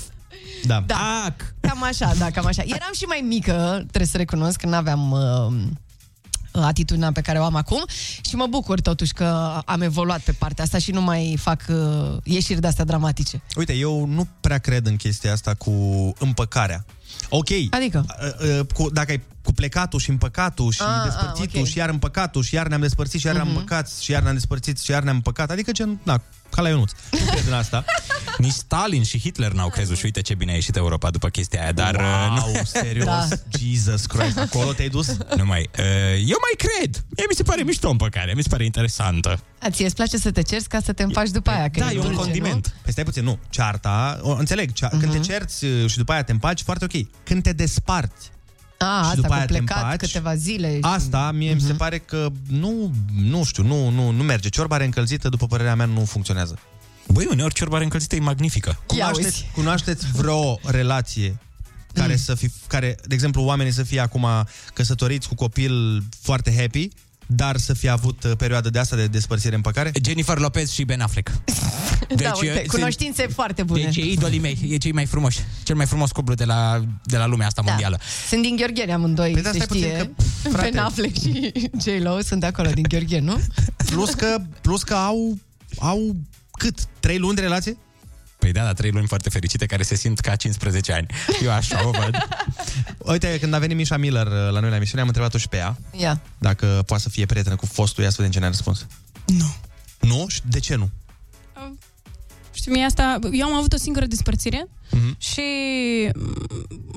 Speaker 2: Da.
Speaker 4: Da.
Speaker 3: Ac.
Speaker 4: Cam așa, da, cam așa. Eram și mai mică, trebuie să recunosc, că n-aveam uh, atitudinea pe care o am acum și mă bucur totuși că am evoluat pe partea asta și nu mai fac uh, ieșiri de-astea dramatice.
Speaker 2: Uite, eu nu prea cred în chestia asta cu împăcarea. Ok.
Speaker 4: Adică?
Speaker 2: Uh, uh, Cu, dacă ai cu plecatul și împăcatul și
Speaker 4: Ah,
Speaker 2: despărțitul
Speaker 4: ah, ok.
Speaker 2: și iar împăcatul și iar ne-am despărțit și iar ne-am
Speaker 4: Mhm.
Speaker 2: împăcat și iar ne-am despărțit și iar ne-am împăcat. Adică gen, da, ca la Ionuț. Nu cred în asta.
Speaker 3: Nici Stalin și Hitler n-au crezut și uite ce bine a ieșit Europa după chestia aia, dar... uh,
Speaker 2: Wow,
Speaker 3: nu.
Speaker 2: serios?
Speaker 4: Da.
Speaker 2: Jesus Christ. Acolo te-ai dus?
Speaker 3: Nu mai. Uh, eu mai cred. Mie mi se pare mișto împăcarea, mi se pare interesantă.
Speaker 4: A, ție îți place să te cerți ca să te împaci după aia? Că
Speaker 2: Da, e un
Speaker 4: dulce,
Speaker 2: condiment. Păi stai puțin, nu. Cearta, o, înțeleg, cea, când te cerți uh, și după aia te împaci, foarte ok. Când te desparți,
Speaker 4: Nu? A,
Speaker 2: și
Speaker 4: asta
Speaker 2: după
Speaker 4: cu
Speaker 2: aia te
Speaker 4: plecat
Speaker 2: împaci.
Speaker 4: câteva zile. și-
Speaker 2: asta mie mi se pare că nu, nu știu, nu, nu, nu merge. Ciorba reîncălzită, după părerea mea, nu funcționează.
Speaker 3: Băi, uneori ciorbare încălzită e magnifică.
Speaker 2: Cunoașteți, cunoașteți vreo relație care să fi, care, de exemplu, oamenii să fie acum căsătoriți cu copil foarte happy, dar să fie avut uh, perioadă de asta de despărțire împăcare?
Speaker 3: Jennifer Lopez și Ben Affleck.
Speaker 4: da, uite,
Speaker 3: sunt-
Speaker 4: cunoștințe foarte bune.
Speaker 3: Deci e idolii mei, e cei mai frumoși. Cel mai frumos cuplu de la, de la lumea asta
Speaker 4: Da.
Speaker 3: mondială.
Speaker 4: Sunt din Gheorgheni amândoi,
Speaker 2: Păi da,
Speaker 4: se
Speaker 2: stai puțin
Speaker 4: știe.
Speaker 2: că, frate-
Speaker 4: Ben Affleck și J-Lo sunt de acolo, din Gheorgheni, nu?
Speaker 2: Plus că, plus că au, au cât? Trei luni de relație?
Speaker 3: Păi da, da, trei luni foarte fericite care se simt ca 15 ani. Eu așa o văd.
Speaker 2: Uite, când a venit Mișa Miller uh, la noi la emisiune, am întrebat-o și pe ea
Speaker 4: Ia.
Speaker 2: dacă poate să fie prietenă cu fostul, ia să vedem ce ne-a răspuns.
Speaker 13: Nu.
Speaker 2: Nu? Și de ce nu?
Speaker 13: Știi, mie asta, eu am avut o singură despărțire
Speaker 2: Mhm.
Speaker 13: și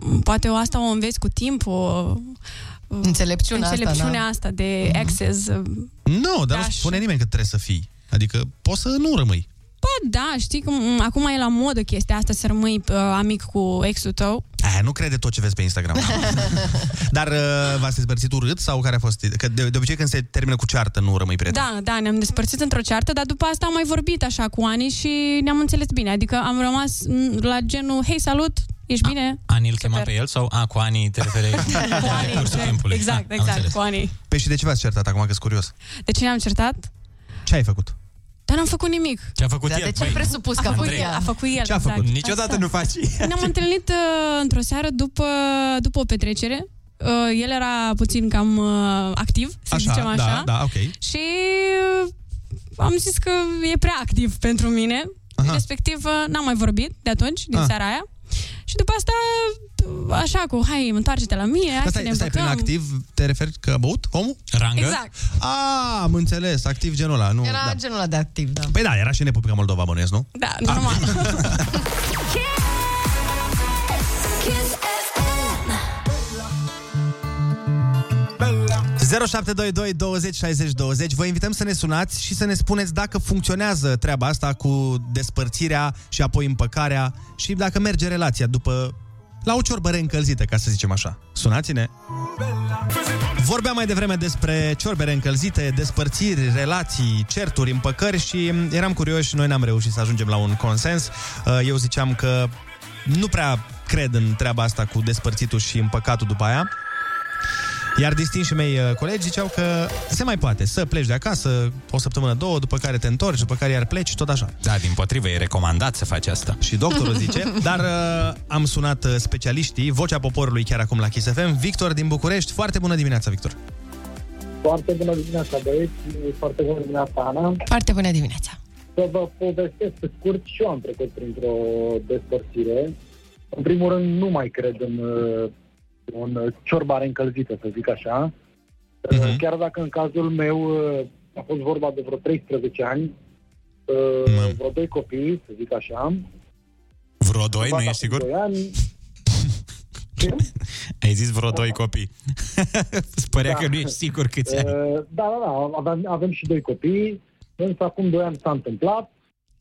Speaker 13: m, poate o asta o înveți cu timp, o
Speaker 4: Înțelepciunea asta,
Speaker 13: înțelepciunea
Speaker 4: da.
Speaker 13: asta de access.
Speaker 2: Nu, dar
Speaker 13: Da,
Speaker 2: nu
Speaker 13: și-
Speaker 2: spune nimeni că trebuie să fii. Adică poți să nu rămâi.
Speaker 13: Bă, da, știi că m, acum e la modă chestia asta să rămâi uh, amic cu exul tău.
Speaker 2: Aia, nu crede tot ce vezi pe Instagram. Dar uh, v-ați despărțit urât sau care a fost? Că de, de obicei când se termină cu ceartă nu rămâi prieten.
Speaker 13: Da, da, ne-am despărțit într-o ceartă, dar după asta am mai vorbit așa cu Ani și ne-am înțeles bine. Adică am rămas m, la genul, hei, salut, ești bine?
Speaker 3: Ani îl chema pe el sau a, cu Ani te referi
Speaker 13: Cu Ani,
Speaker 3: cursul timpului?
Speaker 13: exact,
Speaker 3: Ah, am
Speaker 13: exact,
Speaker 3: înțeles.
Speaker 13: cu Ani.
Speaker 2: Păi și de ce v-ați certat acum, că sunt curios?
Speaker 13: De ce ne-am certat?
Speaker 2: Ce ai făcut?
Speaker 13: Dar n-am făcut nimic.
Speaker 3: Ce a făcut
Speaker 4: Dar
Speaker 3: el?
Speaker 4: de ce ai
Speaker 3: Băi,
Speaker 4: presupus că a
Speaker 13: A făcut
Speaker 4: făcut
Speaker 13: el, a făcut el,
Speaker 2: Ce a
Speaker 13: exact.
Speaker 2: făcut?
Speaker 3: Niciodată
Speaker 13: Asta.
Speaker 3: nu faci.
Speaker 13: Ne-am întâlnit uh, într-o seară după, după o petrecere. Uh, el era puțin cam uh, activ, să
Speaker 2: Așa,
Speaker 13: zicem așa.
Speaker 2: da, da, ok.
Speaker 13: Și uh, am zis că e prea activ pentru mine.
Speaker 2: Aha.
Speaker 13: Respectiv, uh, n-am mai vorbit de atunci, din
Speaker 2: Ah.
Speaker 13: seara aia. Și după asta, uh, așa cu, hai, întoarce-te la mine, hai
Speaker 2: Dar
Speaker 13: să
Speaker 2: stai,
Speaker 13: ne
Speaker 2: stai, prin
Speaker 13: îmbrăcăm.
Speaker 2: activ te referi că a băut omul?
Speaker 3: Rangă?
Speaker 13: Exact.
Speaker 2: A, am înțeles, activ genul ăla. Nu,
Speaker 4: Era
Speaker 2: da.
Speaker 4: genul ăla de activ, da.
Speaker 2: Păi da, era și în Republica Moldova, bănuiesc, nu?
Speaker 13: Da, normal.
Speaker 2: 0722 20 60 20 Vă invităm să ne sunați și să ne spuneți dacă funcționează treaba asta cu despărțirea și apoi împăcarea și dacă merge relația după la o ciorbă reîncălzită, ca să zicem așa. Sunați-ne! Vorbeam mai devreme despre ciorbe reîncălzite, despărțiri, relații, certuri, împăcări și eram curioși, noi n-am reușit să ajungem la un consens. Eu ziceam că nu prea cred în treaba asta cu despărțitul și împăcatul după aia. Iar distinși mei uh, colegi ziceau că se mai poate să pleci de acasă o săptămână, două, după care te întorci, după care iar pleci, tot așa.
Speaker 3: Da, din potrivă, e recomandat să faci asta.
Speaker 2: Și doctorul zice, dar uh, am sunat uh, specialiștii, vocea poporului chiar acum la Kiss FM, Victor din București. Foarte bună dimineața, Victor!
Speaker 14: Foarte bună dimineața, băieți, foarte bună dimineața, Ana.
Speaker 4: Foarte bună dimineața.
Speaker 14: Să vă povestesc pe scurt, și eu am trecut printr-o despărțire. În primul rând, nu mai cred în, uh, în uh, ciorbare încălzită, să zic așa. Uh, Chiar dacă în cazul meu uh, a fost vorba de vreo 13 ani, uh, vreo doi copii, să zic așa.
Speaker 3: Vreo doi, nu
Speaker 14: Fata
Speaker 3: ești
Speaker 14: cu
Speaker 3: sigur?
Speaker 14: doi ani,
Speaker 3: Ai zis vreo doi copii. Îți părea
Speaker 14: Da.
Speaker 3: că nu ești sigur câți ani.
Speaker 14: Uh, Da, da, da, avem, avem și doi copii, însă acum doi ani s-a întâmplat,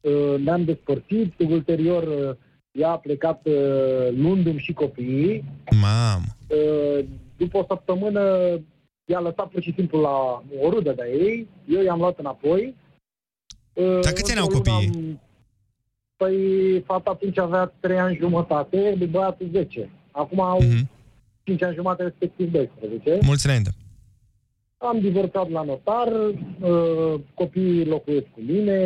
Speaker 14: uh, ne-am despărțit, ulterior uh, ea a plecat uh, luându-mi și copiii.
Speaker 2: Mam!
Speaker 14: Uh, După o săptămână i-a lăsat pur și simplu la o rudă de ei, eu i-am luat înapoi. Uh,
Speaker 2: Dar câți ani au
Speaker 14: într-o lună
Speaker 2: copiii?
Speaker 14: Am... Păi fata atunci avea 3 ani jumătate, de băiatul 10. Acum au
Speaker 2: Mhm.
Speaker 14: 5 ani jumate, respectiv 12.
Speaker 2: Mulți înainte.
Speaker 14: Am divorțat la notar, uh, copiii locuiesc cu mine,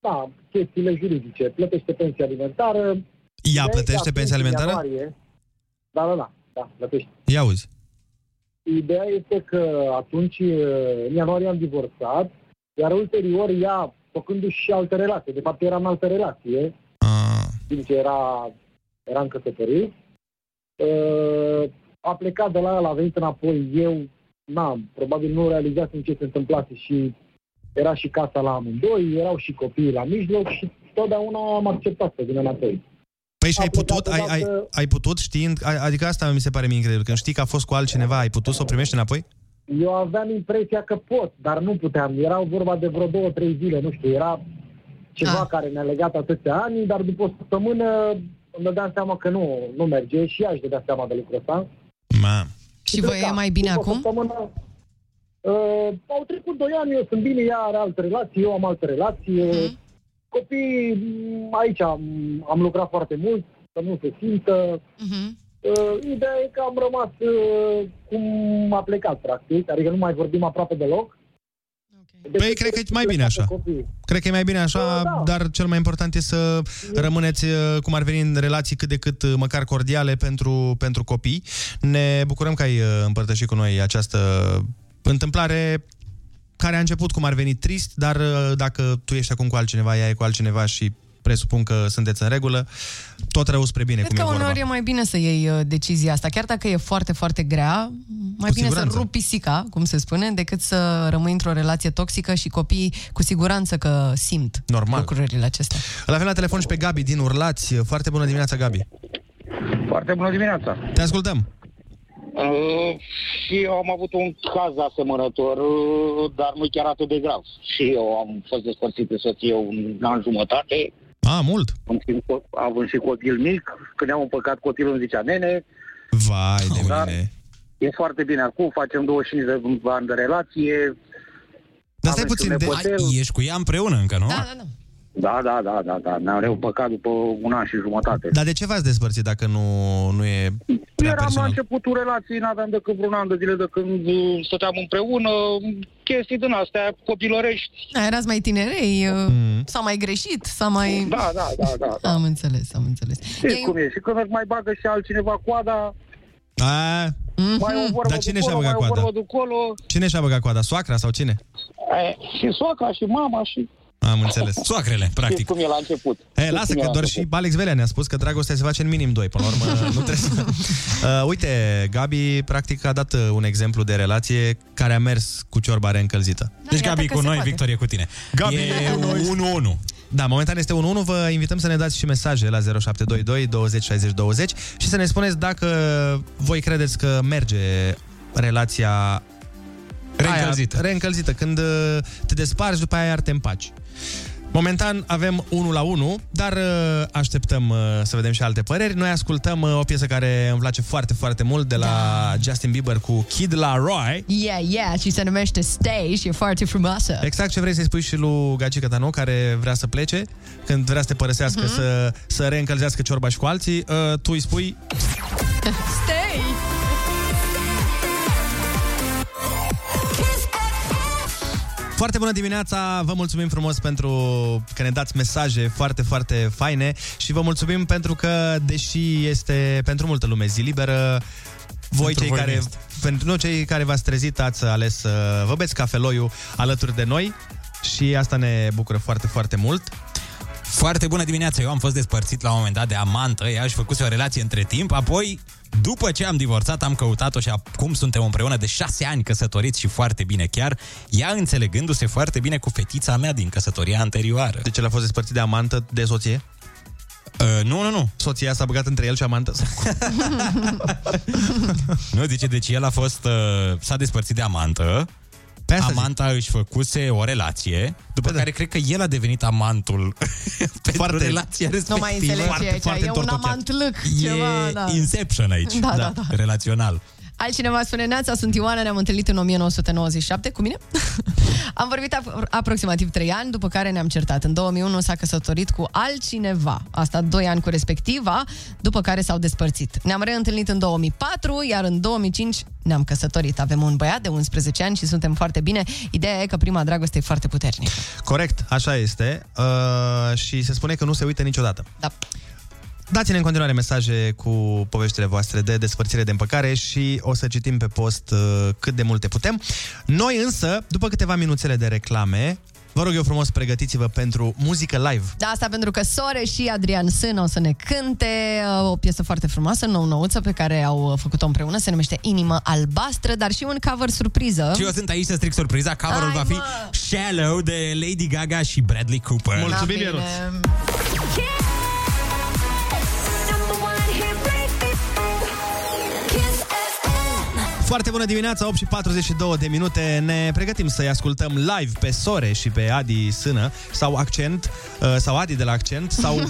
Speaker 14: da, chestiile juridice. Plătește pensia alimentară.
Speaker 2: Ea
Speaker 14: Ideea e
Speaker 2: plătește
Speaker 14: că
Speaker 2: pensia
Speaker 14: atunci, în
Speaker 2: alimentară?
Speaker 14: ianuarie- Da, da, da, da, plătește.
Speaker 2: Ia auzi.
Speaker 14: Ideea este că atunci, în ianuarie am divorțat, iar ulterior ea, făcându-și și alte relații, de fapt era în altă relație,
Speaker 2: Ah.
Speaker 14: timp ce era, eram căsătorit, uh, a plecat de la el, a venit înapoi, eu, n-am, probabil nu realizasem ce se întâmplase și era și casa la amândoi, erau și copiii la mijloc și totdeauna am acceptat să vină înapoi.
Speaker 2: Păi și
Speaker 14: A
Speaker 2: ai putut,
Speaker 14: plecat
Speaker 2: ai, ai,
Speaker 14: odată-
Speaker 2: ai putut știind, a- adică asta mi se pare mie incredibil, când știi că a fost cu altcineva, ai putut să o primești înapoi?
Speaker 14: Eu aveam impresia că pot, dar nu puteam. Era vorba de vreo două, trei zile, nu știu, era ceva
Speaker 4: Ah.
Speaker 14: care ne-a legat atâția ani, dar după o săptămână îmi dădeam seama că nu, nu merge și ea își dădea seama de lucrul ăsta.
Speaker 2: Ma.
Speaker 4: Și vă e mai bine
Speaker 14: după O
Speaker 4: acum?
Speaker 14: săptămână, uh, au trecut doi ani, eu sunt bine, ea are altă relație, eu am altă relație.
Speaker 4: Mhm.
Speaker 14: Copiii, m, aici am, am lucrat foarte mult, să nu se simtă.
Speaker 4: Mhm.
Speaker 14: Uh, ideea e că am rămas uh, cum a plecat, practic, adică nu mai vorbim aproape deloc.
Speaker 2: Păi, cred că e mai bine așa. Cred că e mai bine așa,
Speaker 14: Da, da.
Speaker 2: dar cel mai important e să rămâneți, uh, cum ar veni, în relații cât de cât uh, măcar cordiale pentru, pentru copii. Ne bucurăm că ai uh, împărtășit cu noi această întâmplare care a început cum ar veni trist, dar uh, dacă tu ești acum cu altcineva, ea e cu altcineva și presupun că sunteți în regulă, tot rău spre bine,
Speaker 4: Cred
Speaker 2: cum
Speaker 4: că
Speaker 2: e vorba.
Speaker 4: uneori e mai bine să iei uh, decizia asta, chiar dacă e foarte, foarte grea, mai
Speaker 2: Cu
Speaker 4: bine
Speaker 2: siguranță.
Speaker 4: să rupi pisica, cum se spune, decât să rămâi într-o relație toxică și copiii cu siguranță că simt
Speaker 2: Normal.
Speaker 4: lucrurile acestea.
Speaker 2: Îl avem la telefon și pe Gabi din Urlați. Foarte bună dimineața, Gabi.
Speaker 15: Foarte bună dimineața.
Speaker 2: Te ascultăm.
Speaker 15: Uh, și eu am avut un caz asemănător, uh, dar nu chiar atât de grav. Și eu am fost despărțit de soție un an jumătate.
Speaker 2: A, mult.
Speaker 15: Am și, având și copil mic. Când ne-am împăcat copilul îmi zicea, nene,
Speaker 2: Vai de
Speaker 15: Dar-
Speaker 2: mine.
Speaker 15: e foarte bine acum, facem 25 de ani de relație.
Speaker 2: Dar stai
Speaker 15: avem și
Speaker 2: puțin,
Speaker 15: un
Speaker 2: de...
Speaker 15: nepoțel.
Speaker 3: Ai, ești cu ea împreună încă, nu?
Speaker 4: Da, da, da.
Speaker 15: Da, da, da, da, da. Ne-am reîmpăcat după un an și jumătate.
Speaker 2: Dar de ce v-ați despărțit dacă nu, nu e prea
Speaker 15: Eram la
Speaker 2: personal?
Speaker 15: începutul relației, n-aveam decât vreun an de zile de când uh, stăteam împreună, chestii din astea copilărești.
Speaker 4: Da, erați mai tinerei, uh,
Speaker 2: Mm.
Speaker 4: s-a mai greșit, s-a mai...
Speaker 15: Da, da, da, da. da.
Speaker 4: Am înțeles, am înțeles.
Speaker 15: Știți cum e? Și când îți mai bagă și altcineva coada,
Speaker 2: A,
Speaker 15: mai o vorbă
Speaker 2: Dar cine
Speaker 15: de
Speaker 2: și-a
Speaker 15: acolo,
Speaker 2: băgat
Speaker 15: mai o
Speaker 2: coada?
Speaker 15: vorbă de acolo.
Speaker 2: cine și-a băgat coada? Soacra sau cine?
Speaker 15: E, și soacra, și mama, și...
Speaker 2: Am înțeles.
Speaker 3: Soacrele,
Speaker 15: Știți
Speaker 3: practic.
Speaker 15: cum e la început.
Speaker 2: E,
Speaker 15: Știți
Speaker 2: lasă
Speaker 15: cum e
Speaker 2: că
Speaker 15: la
Speaker 2: doar și
Speaker 15: început.
Speaker 2: Alex Velea ne-a spus că dragostea se face în minim doi. Până la urmă, nu trebuie să... Uh, uite, Gabi, practic, a dat uh, un exemplu de relație care a mers cu ciorba reîncălzită.
Speaker 3: Deci
Speaker 4: iată
Speaker 3: Gabi
Speaker 4: că
Speaker 3: cu
Speaker 4: se
Speaker 3: noi,
Speaker 4: poate.
Speaker 3: Victorie cu tine.
Speaker 2: Gabi
Speaker 3: e 1-1.
Speaker 2: Da, momentan este 1-1. Vă invităm să ne dați și mesaje la 0722 20 60 20 și să ne spuneți dacă voi credeți că merge relația
Speaker 3: Reîncălzită.
Speaker 2: Aia, reîncălzită, când uh, te despargi, după aia iar te împaci. Momentan avem 1 la 1, dar uh, așteptăm uh, să vedem și alte păreri. Noi ascultăm uh, o piesă care îmi place foarte, foarte mult de la
Speaker 4: Da.
Speaker 2: Justin Bieber cu Kid Laroi.
Speaker 4: Yeah, yeah, și se numește Stay și e foarte frumoasă.
Speaker 2: Exact ce vrei să-i spui și lui Gagica ta, nu? Care vrea să plece, când vrea să te părăsească,
Speaker 4: Mhm.
Speaker 2: să, să reîncălzească ciorba și cu alții, uh, tu îi spui
Speaker 4: Stay!
Speaker 2: Foarte bună dimineața, vă mulțumim frumos pentru că ne dați mesaje foarte, foarte faine și vă mulțumim pentru că, deși este pentru multă lume zi liberă, voi
Speaker 3: Pentru
Speaker 2: cei
Speaker 3: voi nu
Speaker 2: care,
Speaker 3: este.
Speaker 2: pentru noi cei care v-ați trezit, ați ales să vă beți cafeloiul alături de noi și asta ne bucură foarte, foarte mult.
Speaker 3: Foarte bună dimineața, eu am fost despărțit la un moment dat de amantă, ea și făcuse o relație între timp, apoi, după ce am divorțat, am căutat-o și acum suntem împreună de șase ani căsătoriți și foarte bine chiar, ea înțelegându-se foarte bine cu fetița mea din căsătoria anterioară.
Speaker 2: Deci el a fost despărțit de amantă de soție?
Speaker 3: Uh, nu, nu, nu.
Speaker 2: Soția s-a băgat între el și amantă?
Speaker 3: Nu, zice, deci el a fost, uh, s-a despărțit de amantă,
Speaker 2: Pe asta
Speaker 3: Amanta își făcuse o relație, după care cred că el a devenit amantul pentru
Speaker 2: Foarte-
Speaker 3: relația respectivă.
Speaker 4: Nu mai înțeleg ce e aici, e un amant lâc, ceva,
Speaker 3: E
Speaker 4: da.
Speaker 3: Inception aici,
Speaker 4: Da, da, da.
Speaker 3: relațional.
Speaker 4: Altcineva spune, Neața, sunt Ioana, ne-am întâlnit în 1997 cu mine. Am vorbit ap- aproximativ 3 ani, după care ne-am certat. În 2001 s-a căsătorit cu altcineva. Asta 2 ani cu respectiva, după care s-au despărțit. Ne-am reîntâlnit în 2004, iar în 2005 ne-am căsătorit. Avem un băiat de 11 ani și suntem foarte bine. Ideea e că prima dragoste e foarte puternică.
Speaker 2: Corect, așa este. Uh, și se spune că nu se uită niciodată.
Speaker 4: Da.
Speaker 2: Dați-ne în continuare mesaje cu poveștile voastre de despărțire de împăcare și o să citim pe post uh, cât de multe putem. Noi însă, după câteva minuțele de reclame, vă rog eu frumos, pregătiți-vă pentru muzică live.
Speaker 4: Da, asta pentru că Sore și Adrian Sân o să ne cânte uh, o piesă foarte frumoasă, nou-nouță, pe care au uh, făcut-o împreună, se numește Inimă Albastră, dar și un cover surpriză.
Speaker 3: Și eu sunt aici să stric surpriza. Coverul
Speaker 4: Hai,
Speaker 3: va fi
Speaker 4: mă!
Speaker 3: Shallow de Lady Gaga și Bradley Cooper.
Speaker 2: Mulțumim,
Speaker 4: Da,
Speaker 2: Ionuț! Foarte bună dimineața, 8 și 42 de minute. Ne pregătim să-i ascultăm live pe Sore și pe Adi Sână, sau Accent, uh, sau Adi de la Accent, sau...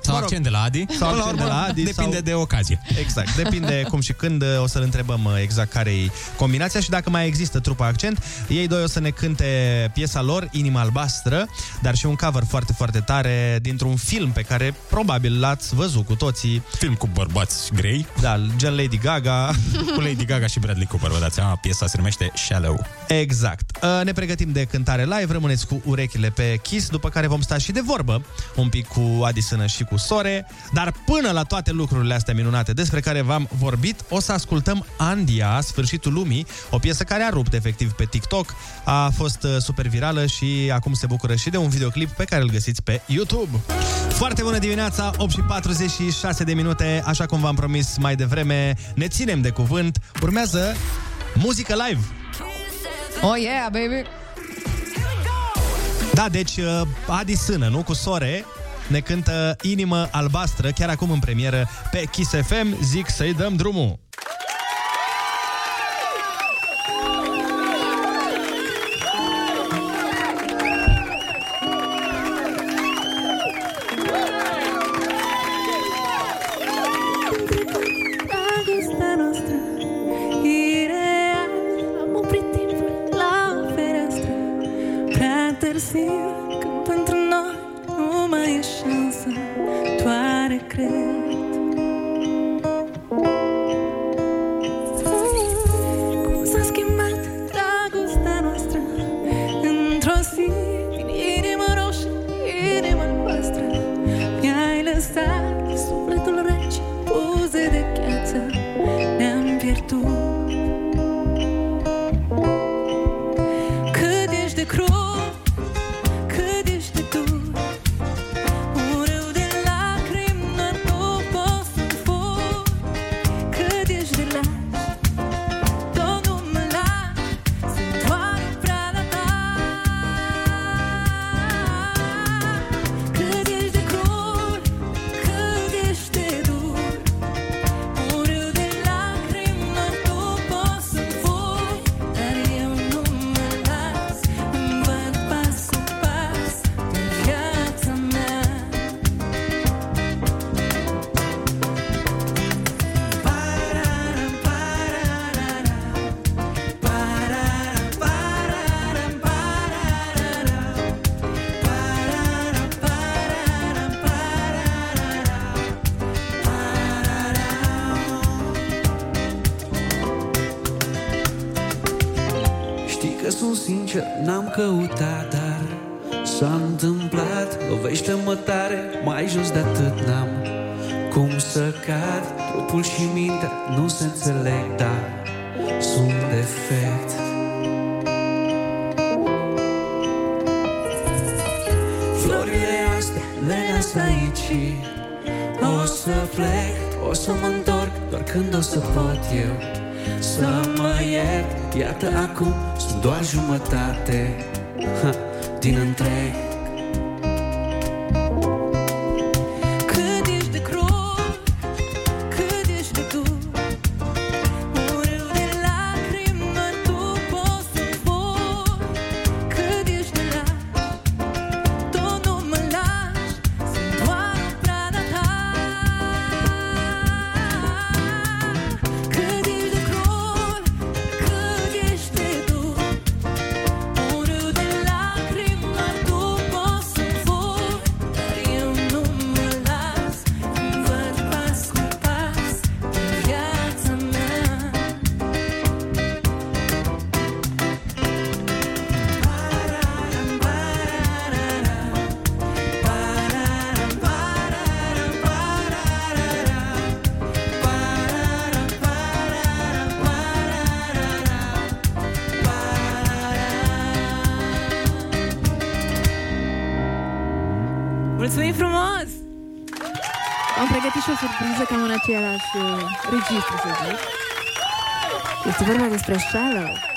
Speaker 3: Sau accent de la Adi.
Speaker 2: Sau
Speaker 3: Până la
Speaker 2: accent de
Speaker 3: urmă,
Speaker 2: la Adi.
Speaker 3: Depinde
Speaker 2: sau...
Speaker 3: de ocazie.
Speaker 2: Exact, depinde cum și când uh, o să-l întrebăm uh, exact care e combinația și dacă mai există trupa Accent. Ei doi o să ne cânte piesa lor, Inima Albastră, dar și un cover foarte, foarte tare dintr-un film pe care probabil l-ați văzut cu toții.
Speaker 3: Film cu bărbați grei.
Speaker 2: Da, gen Lady Gaga.
Speaker 3: Cu Lady Gaga și Bradley Cooper, vă dați seama, piesa se numește Shallow.
Speaker 2: Exact. Uh, Ne pregătim de cântare live, rămâneți cu urechile pe Kiss, după care vom sta și de vorbă un pic cu Adi Sână și cu Sore, dar până la toate lucrurile astea minunate despre care v-am vorbit, o să ascultăm Andia, Sfârșitul Lumii, o piesă care a rupt efectiv pe TikTok, a fost uh, super virală și acum se bucură și de un videoclip pe care îl găsiți pe YouTube. Foarte bună dimineața, 8 și 46 de minute, așa cum v-am promis mai devreme, ne ținem de cuvânt, urmează muzică live.
Speaker 4: Oh yeah, baby!
Speaker 2: Da, deci uh, Adi Sână, nu? Cu Sore, ne cântă Inimă Albastră, chiar acum în premieră pe Kiss FM. Zic să-i dăm drumul.
Speaker 16: Târziu Când pentru noi nu mai e șansă. Doare cred
Speaker 17: Trupul și mintea nu se înțeleg, dar sunt defect. Florile astea le las aici. O să plec, o să mă întorc Doar când o să pot eu Să mă iert. Iată acum sunt doar jumătate ha, Din întreg
Speaker 16: pregătit și o surpriză cam în același uh, registru, să zic. Este vorba despre Shallow.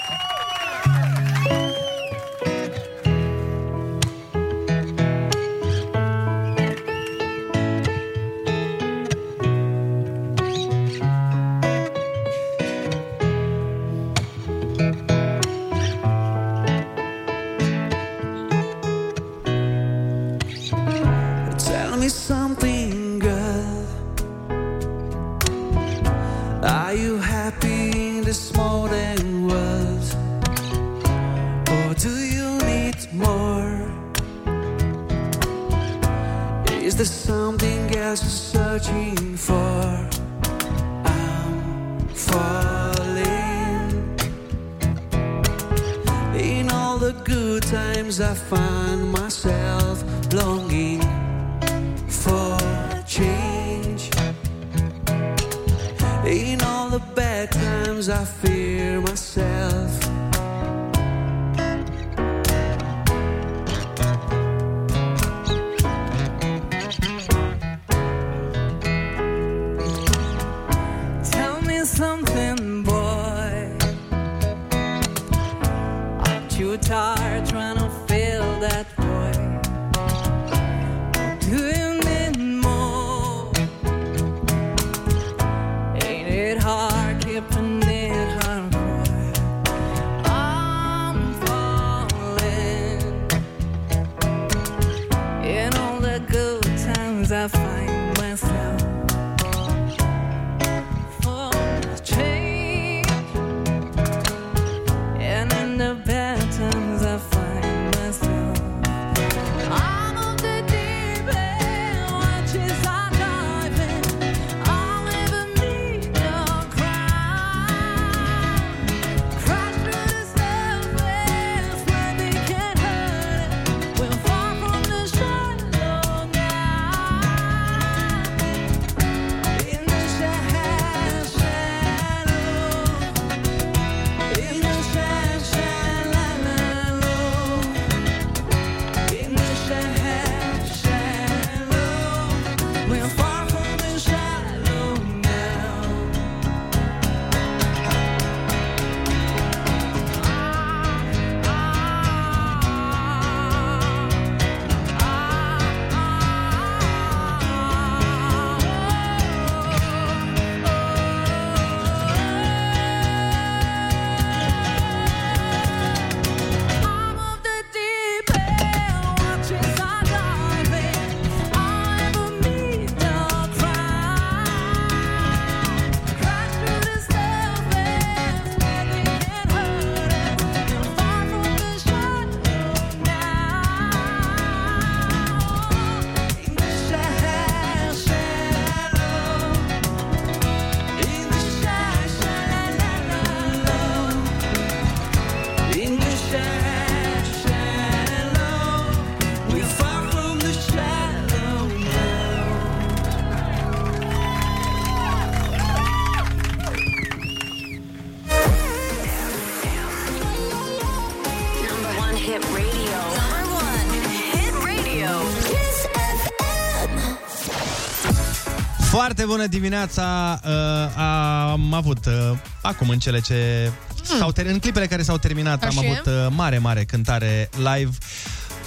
Speaker 2: Foarte bună dimineața! Uh, am avut uh, acum în cele ce s-au ter- în clipele care s-au terminat am
Speaker 18: Așa.
Speaker 2: avut uh, mare, mare cântare live.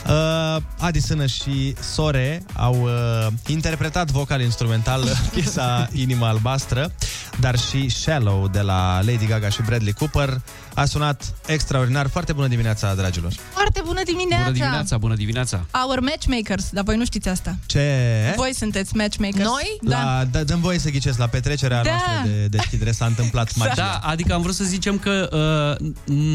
Speaker 2: Uh, Adi Sână și Sore au uh, interpretat vocal-instrumental piesa Inima Albastră, dar și Shallow de la Lady Gaga și Bradley Cooper. A sunat extraordinar. Foarte bună dimineața, dragilor!
Speaker 4: Foarte bună dimineața!
Speaker 17: Bună dimineața, bună dimineața.
Speaker 4: Our matchmakers, dar voi nu știți asta.
Speaker 2: Ce?
Speaker 4: Voi sunteți matchmakers. Noi?
Speaker 2: La, da, dăm voie să ghicesc, la petrecerea
Speaker 4: Da.
Speaker 2: noastră de deschidere s-a întâmplat magia.
Speaker 17: Da, adică am vrut să zicem că uh,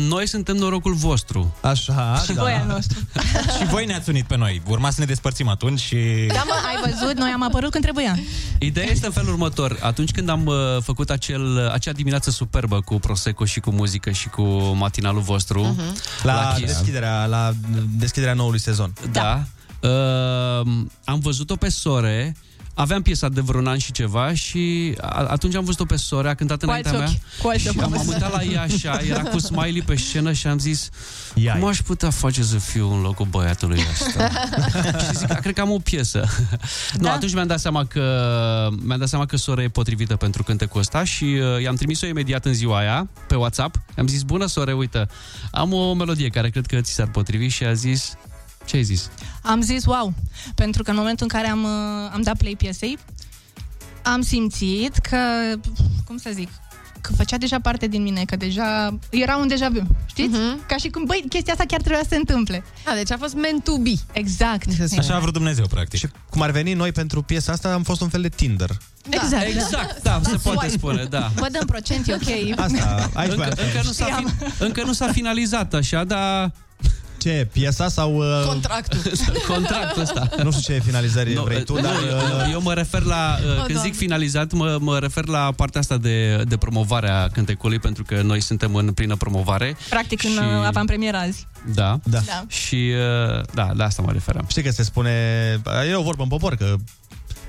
Speaker 17: noi suntem norocul vostru.
Speaker 2: Așa,
Speaker 4: Și voi al nostru.
Speaker 3: și voi ne-ați unit pe noi. Urma să ne despărțim atunci și...
Speaker 4: Da, mă, ai văzut? Noi am apărut când trebuia.
Speaker 17: Ideea este în felul următor. Atunci când am uh, făcut acel, acea dimineață superbă cu Prosecco și cu muzică și cu matinalul vostru
Speaker 2: Uh-huh. La,
Speaker 17: Kiss.
Speaker 2: deschiderea, la deschiderea noului sezon.
Speaker 17: Da. Uh, am văzut-o pe sore aveam piesa de vreun an și ceva și a- atunci am văzut-o pe sora, a cântat
Speaker 16: Cu
Speaker 17: înaintea
Speaker 16: alți
Speaker 17: mea.
Speaker 16: ochi, cu alți
Speaker 17: și
Speaker 16: ochi.
Speaker 17: am uitat la ea așa, era cu smiley pe scenă și am zis Iai. cum aș putea face să fiu în locul băiatului ăsta? și zic, "A, cred că am o piesă. Nu, atunci mi-am dat seama că mi-am dat seama că sora e potrivită pentru cântecul ăsta și uh, i-am trimis-o imediat în ziua aia pe WhatsApp. Am zis, bună sore, uite, am o melodie care cred că ți s-ar potrivi și a zis, ce ai zis?
Speaker 16: Am zis wow, pentru că în momentul în care am, uh, am dat play piesei, am simțit că, cum să zic, că făcea deja parte din mine, că deja era un deja vu, știți? Uh-huh. Ca și cum, băi, chestia asta chiar trebuia să se întâmple.
Speaker 4: A, deci a fost meant to be.
Speaker 16: Exact.
Speaker 2: Așa a
Speaker 3: vrut Dumnezeu, practic.
Speaker 2: Și cum ar veni noi pentru piesa asta, am fost un fel de Tinder.
Speaker 16: Exact,
Speaker 17: exact, da, se poate spune, da.
Speaker 16: Vă dăm procent, e ok.
Speaker 2: Asta, aici
Speaker 17: încă,
Speaker 2: voiam să
Speaker 17: încă, nu s-a fi, încă nu s-a finalizat așa, dar...
Speaker 2: Ce, piesa sau... Uh...
Speaker 4: Contractul.
Speaker 17: Contractul ăsta.
Speaker 2: Nu știu ce finalizări
Speaker 17: Nu,
Speaker 2: vrei tu,
Speaker 17: nu,
Speaker 2: dar...
Speaker 17: eu- eu mă refer la, uh, când
Speaker 4: da.
Speaker 17: zic finalizat, mă, mă refer la partea asta de, de promovare a cântecului, pentru că noi suntem în plină promovare.
Speaker 16: Practic, în
Speaker 17: Și-
Speaker 16: uh, avantpremiera azi.
Speaker 17: Da.
Speaker 2: Da.
Speaker 16: Da.
Speaker 17: Și uh, da, la asta mă referam.
Speaker 2: Știi că se spune, e o vorbă în popor, că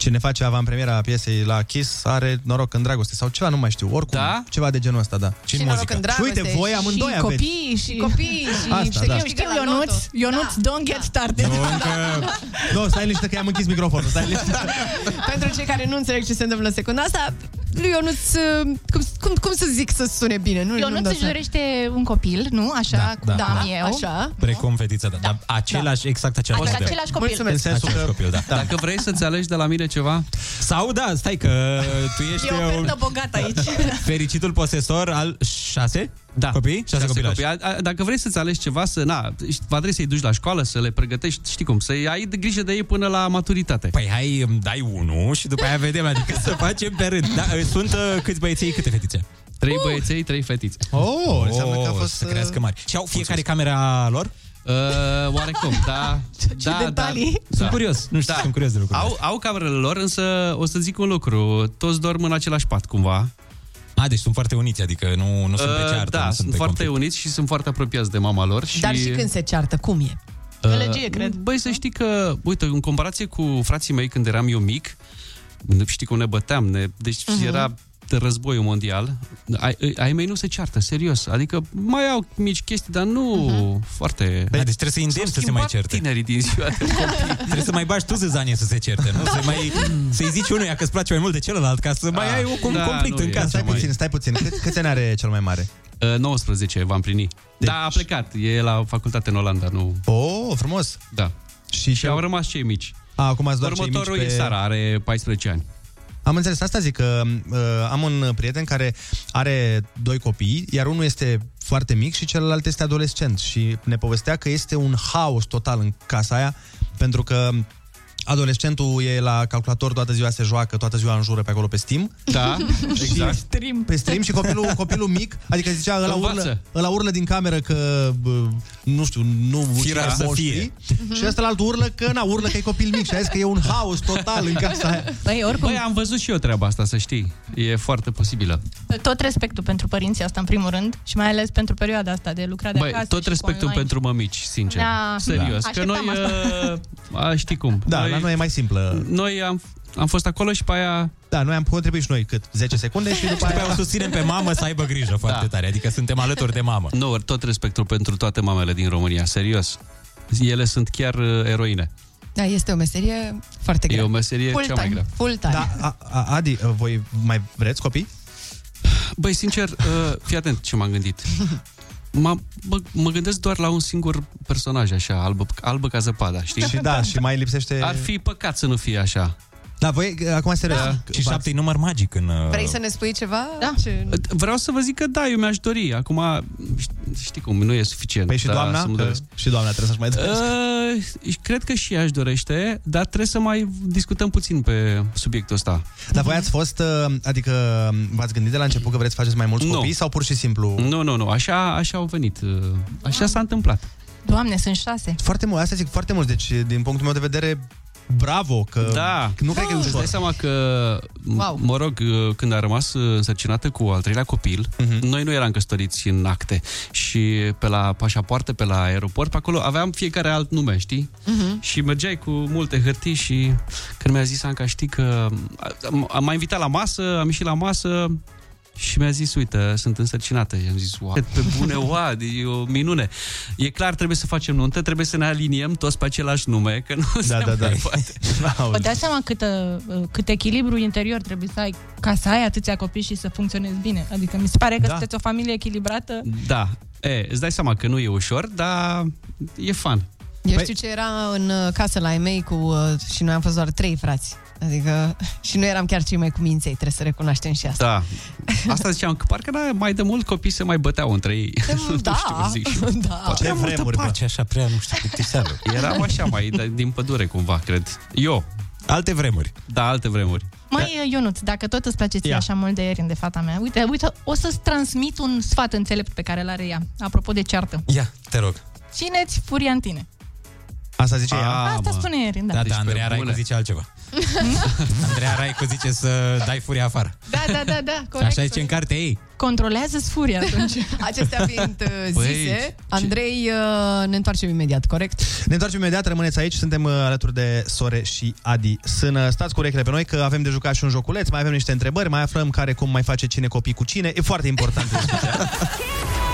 Speaker 2: cine face avantpremiera piesei la Kiss are noroc în dragoste sau ceva, nu mai știu, oricum,
Speaker 17: Da?
Speaker 2: ceva de genul ăsta, da.
Speaker 4: Și noroc în dragoste.
Speaker 2: Și uite, voi amândoi
Speaker 4: și
Speaker 2: aveți.
Speaker 4: copii, și copii, și
Speaker 2: Asta,
Speaker 4: știi,
Speaker 2: da.
Speaker 4: știu,
Speaker 16: Știu,
Speaker 4: la
Speaker 16: Ionuț,
Speaker 4: loto.
Speaker 16: Ionuț, don't get started.
Speaker 2: Nu, încă... nu, stai liniște că i-am închis microfonul, stai liniște.
Speaker 4: Pentru cei care nu înțeleg ce se întâmplă în secunda asta, lui Ionuț, uh, cum, cum, cum să zic să sune bine? Nu, nu
Speaker 16: Ionuț își dorește un copil, nu? Așa,
Speaker 3: Da,
Speaker 16: cu
Speaker 3: da,
Speaker 16: da,
Speaker 3: da.
Speaker 16: eu.
Speaker 4: Așa.
Speaker 3: Precum fetița, da. Dar același, exact același
Speaker 16: Adică
Speaker 3: model.
Speaker 16: același copil.
Speaker 4: Mulțumesc.
Speaker 2: În sensul
Speaker 3: Același
Speaker 2: că...
Speaker 3: copil, da.
Speaker 2: da.
Speaker 17: Dacă vrei să-ți alegi de la mine ceva,
Speaker 3: Sau, da, stai că tu ești
Speaker 16: E o
Speaker 3: un
Speaker 16: ofertă bogată aici.
Speaker 3: fericitul posesor al șase
Speaker 17: da.
Speaker 3: copii? Șase, copilași.
Speaker 17: copii. A- a- Dacă vrei să-ți alegi ceva, să, na, va trebui să-i duci la școală, să le pregătești, știi cum, să-i ai de grijă de ei până la maturitate.
Speaker 3: Păi hai, îmi dai unul și după aia vedem, adică să facem pe rând. Da, sunt uh, câți băieței, câte fetițe?
Speaker 17: Trei băieței, trei fetițe.
Speaker 2: Oh, înseamnă că a fost...
Speaker 3: Să crească mari. Și au fiecare camera lor?
Speaker 17: Uh, oarecum, da. da,
Speaker 4: detalii.
Speaker 17: Da,
Speaker 3: Sunt
Speaker 17: da.
Speaker 3: curios, nu știu,
Speaker 17: Da.
Speaker 3: sunt curios de lucruri.
Speaker 17: Au, au camerele lor, însă o să zic un lucru. Toți dorm în același pat, cumva.
Speaker 3: A, deci sunt foarte uniți, adică nu, nu sunt pe
Speaker 17: Uh,
Speaker 3: ceartă.
Speaker 17: da,
Speaker 3: nu
Speaker 17: sunt
Speaker 3: pe
Speaker 17: foarte
Speaker 3: conflict.
Speaker 17: uniți și sunt foarte apropiați de mama lor. Și,
Speaker 4: Dar și când se ceartă, cum e?
Speaker 16: Gălăgie, cred.
Speaker 17: Băi, să știi că, uite, în comparație cu frații mei când eram eu mic, știi cum ne băteam, ne, deci
Speaker 4: Mhm.
Speaker 17: uh-huh. era de războiul mondial, ai, ai mei nu se ceartă, serios. Adică mai au mici chestii, dar nu uh-huh. foarte...
Speaker 3: Da, deci trebuie să îndemni să se mai certe.
Speaker 17: tinerii din ziua de copii.
Speaker 3: Trebuie să mai bagi tu zâzanie să se certe, nu? Să mai, să-i zici unuia că îți place mai mult de celălalt, ca să mai
Speaker 17: Ah,
Speaker 3: ai un
Speaker 17: da,
Speaker 3: conflict
Speaker 17: nu
Speaker 3: în
Speaker 17: e
Speaker 3: casă.
Speaker 2: Stai
Speaker 17: mai-
Speaker 2: puțin, stai puțin. Cât, câți ani are cel mai mare?
Speaker 17: Uh, 19 va împlini. Deci... Da, a plecat. E la facultate în Olanda, nu...
Speaker 2: Oh, frumos.
Speaker 17: Da.
Speaker 2: Și,
Speaker 17: Și au rămas cei mici.
Speaker 2: A, acum ați doar cei mici
Speaker 17: Următorul
Speaker 2: pe...
Speaker 17: e Sara, are 14 ani.
Speaker 2: Am înțeles, asta zic că uh, am un prieten care are doi copii, iar unul este foarte mic și celălalt este adolescent și ne povestea că este un haos total în casa aia, pentru că adolescentul e la calculator, toată ziua se joacă, toată ziua înjură pe acolo pe Steam.
Speaker 17: Da, exact.
Speaker 16: Stream.
Speaker 2: Pe stream și copilul, copilul mic, adică zicea, ăla urlă,
Speaker 17: Învață.
Speaker 2: ăla urlă din cameră că, bă, nu știu, nu
Speaker 3: Firar
Speaker 2: ucide
Speaker 3: să
Speaker 2: moștrii.
Speaker 3: fie.
Speaker 2: Și ăsta alt urlă că, na, urlă că e copil mic și a zis că e un haos total în casa aia.
Speaker 16: Băi, oricum,
Speaker 17: Băi, am văzut și eu treaba asta, să știi. E foarte posibilă.
Speaker 16: tot respectul pentru părinții asta, în primul rând, și mai ales pentru perioada asta de lucrat de
Speaker 17: Băi,
Speaker 16: acasă
Speaker 17: tot
Speaker 16: și
Speaker 17: respectul
Speaker 16: online.
Speaker 17: pentru mămici, sincer.
Speaker 16: Da.
Speaker 17: Serios.
Speaker 16: Da.
Speaker 17: Că noi,
Speaker 16: Așteptam
Speaker 17: uh, a, știi cum.
Speaker 2: Da,
Speaker 17: noi,
Speaker 2: la noi e mai simplă.
Speaker 17: noi am, am fost acolo și pe aia...
Speaker 2: Da, noi am contribuit și noi cât 10 secunde și după
Speaker 3: După aia
Speaker 2: aia...
Speaker 3: o susținem pe mamă să aibă grijă foarte
Speaker 17: Da.
Speaker 3: tare, adică suntem alături de mamă.
Speaker 17: Nu, tot respectul pentru toate mamele din România, serios. Ele sunt chiar uh, eroine.
Speaker 4: Da, este o meserie foarte grea.
Speaker 17: E o meserie
Speaker 4: full
Speaker 17: cea
Speaker 4: time,
Speaker 17: mai grea.
Speaker 4: Full time.
Speaker 2: Da, a, a, Adi, voi mai vreți copii?
Speaker 17: Băi, sincer, uh, fii atent ce m-am gândit. Mă, mă, mă gândesc doar la un singur personaj, așa, albă, albă ca zăpada, știi?
Speaker 2: Și da, și mai lipsește...
Speaker 17: Ar fi păcat să nu fie așa.
Speaker 2: Da, voi, acum serios.
Speaker 17: Da.
Speaker 3: Și șapte e număr magic în... uh,
Speaker 4: Vrei să ne spui ceva?
Speaker 16: Da.
Speaker 4: Ce...
Speaker 17: Vreau să vă zic că da, eu mi-aș dori. Acum, ș- știi cum, nu e suficient.
Speaker 2: Păi și
Speaker 17: da,
Speaker 2: doamna?
Speaker 17: să mă
Speaker 2: Că
Speaker 17: doresc.
Speaker 2: și doamna trebuie să-și mai dorească.
Speaker 17: Uh, cred că și ea își dorește, dar trebuie să mai discutăm puțin pe subiectul ăsta.
Speaker 2: Dar voi ați fost, uh, adică v-ați gândit de la început că vreți să faceți mai mulți
Speaker 17: Nu.
Speaker 2: copii sau pur și simplu...
Speaker 17: Nu, nu, nu, așa, așa au venit. uh, Așa s-a întâmplat.
Speaker 16: Doamne, sunt șase.
Speaker 2: Foarte mult, asta zic, foarte mult. Deci, din punctul meu de vedere, bravo, că
Speaker 17: Da.
Speaker 2: nu cred că e
Speaker 17: Îți
Speaker 2: ușor.
Speaker 17: dai seama că, wow. mă rog, când a rămas uh, însărcinată cu al treilea copil,
Speaker 2: Mhm.
Speaker 17: noi nu eram căsătoriți în acte și pe la pașapoarte, pe la aeroport, pe acolo aveam fiecare alt nume, știi?
Speaker 4: Mhm.
Speaker 17: Și mergeai cu multe hârtii și când mi-a zis Anca, știi că am- am- m-a invitat la masă, am ieșit la masă și mi-a zis, uite, sunt însărcinată. I-am zis, wow, pe bune, wow, e o minune. E clar, trebuie să facem nuntă, trebuie să ne aliniem toți pe același nume, că nu
Speaker 2: Da,
Speaker 17: se
Speaker 2: da, da.
Speaker 17: mai poate.
Speaker 16: Vă dați seama cât, uh, cât echilibru interior trebuie să ai ca să ai atâția copii și să funcționezi bine. Adică mi se pare că
Speaker 17: Da.
Speaker 16: sunteți o familie echilibrată.
Speaker 17: Da, e, îți dai seama că nu e ușor, dar e fun.
Speaker 4: Eu știu ce era în uh, casă la ei mei cu, uh, și noi am fost doar trei frați. Adică și nu eram chiar cei mai cuminței, trebuie să recunoaștem și asta.
Speaker 17: Da. Asta ziceam, că parcă da, mai de mult copii se mai băteau între ei. nu
Speaker 4: da,
Speaker 17: știu cum zic și eu.
Speaker 4: da.
Speaker 17: Prea multă pace,
Speaker 3: așa, prea, nu știu, plictiseală.
Speaker 17: Eram așa mai de- din pădure cumva, cred. Eu.
Speaker 3: Alte vremuri.
Speaker 17: Da, alte vremuri.
Speaker 16: Mai, da. Ionuț, dacă tot îți place ție
Speaker 17: Ia.
Speaker 16: așa mult de Erin, de fata mea, uite, uite, o să-ți transmit un sfat înțelept pe care l-are ea, apropo de ceartă.
Speaker 3: Ia, te rog.
Speaker 16: Țineți furia în tine.
Speaker 2: Asta zice ea?
Speaker 16: Asta spune Erin, da.
Speaker 3: Da,
Speaker 16: Deci
Speaker 3: da, Andreea
Speaker 16: pe
Speaker 3: Raicu
Speaker 16: bune.
Speaker 3: zice altceva. Andreea Raicu zice să dai furia afară.
Speaker 16: Da, da, da, da, corect.
Speaker 3: Așa zice în cartea ei.
Speaker 16: Controlează-ți furia atunci.
Speaker 4: Acestea fiind uh,
Speaker 2: Păi,
Speaker 4: zise, Andrei, uh, ne întoarcem imediat, corect?
Speaker 2: Ne întoarcem imediat, rămâneți aici, suntem uh, alături de Sore și Adi Sână. Stați cu urechile pe noi că avem de jucat și un joculeț, mai avem niște întrebări, mai aflăm care cum mai face cine copii cu cine. E foarte important discuția.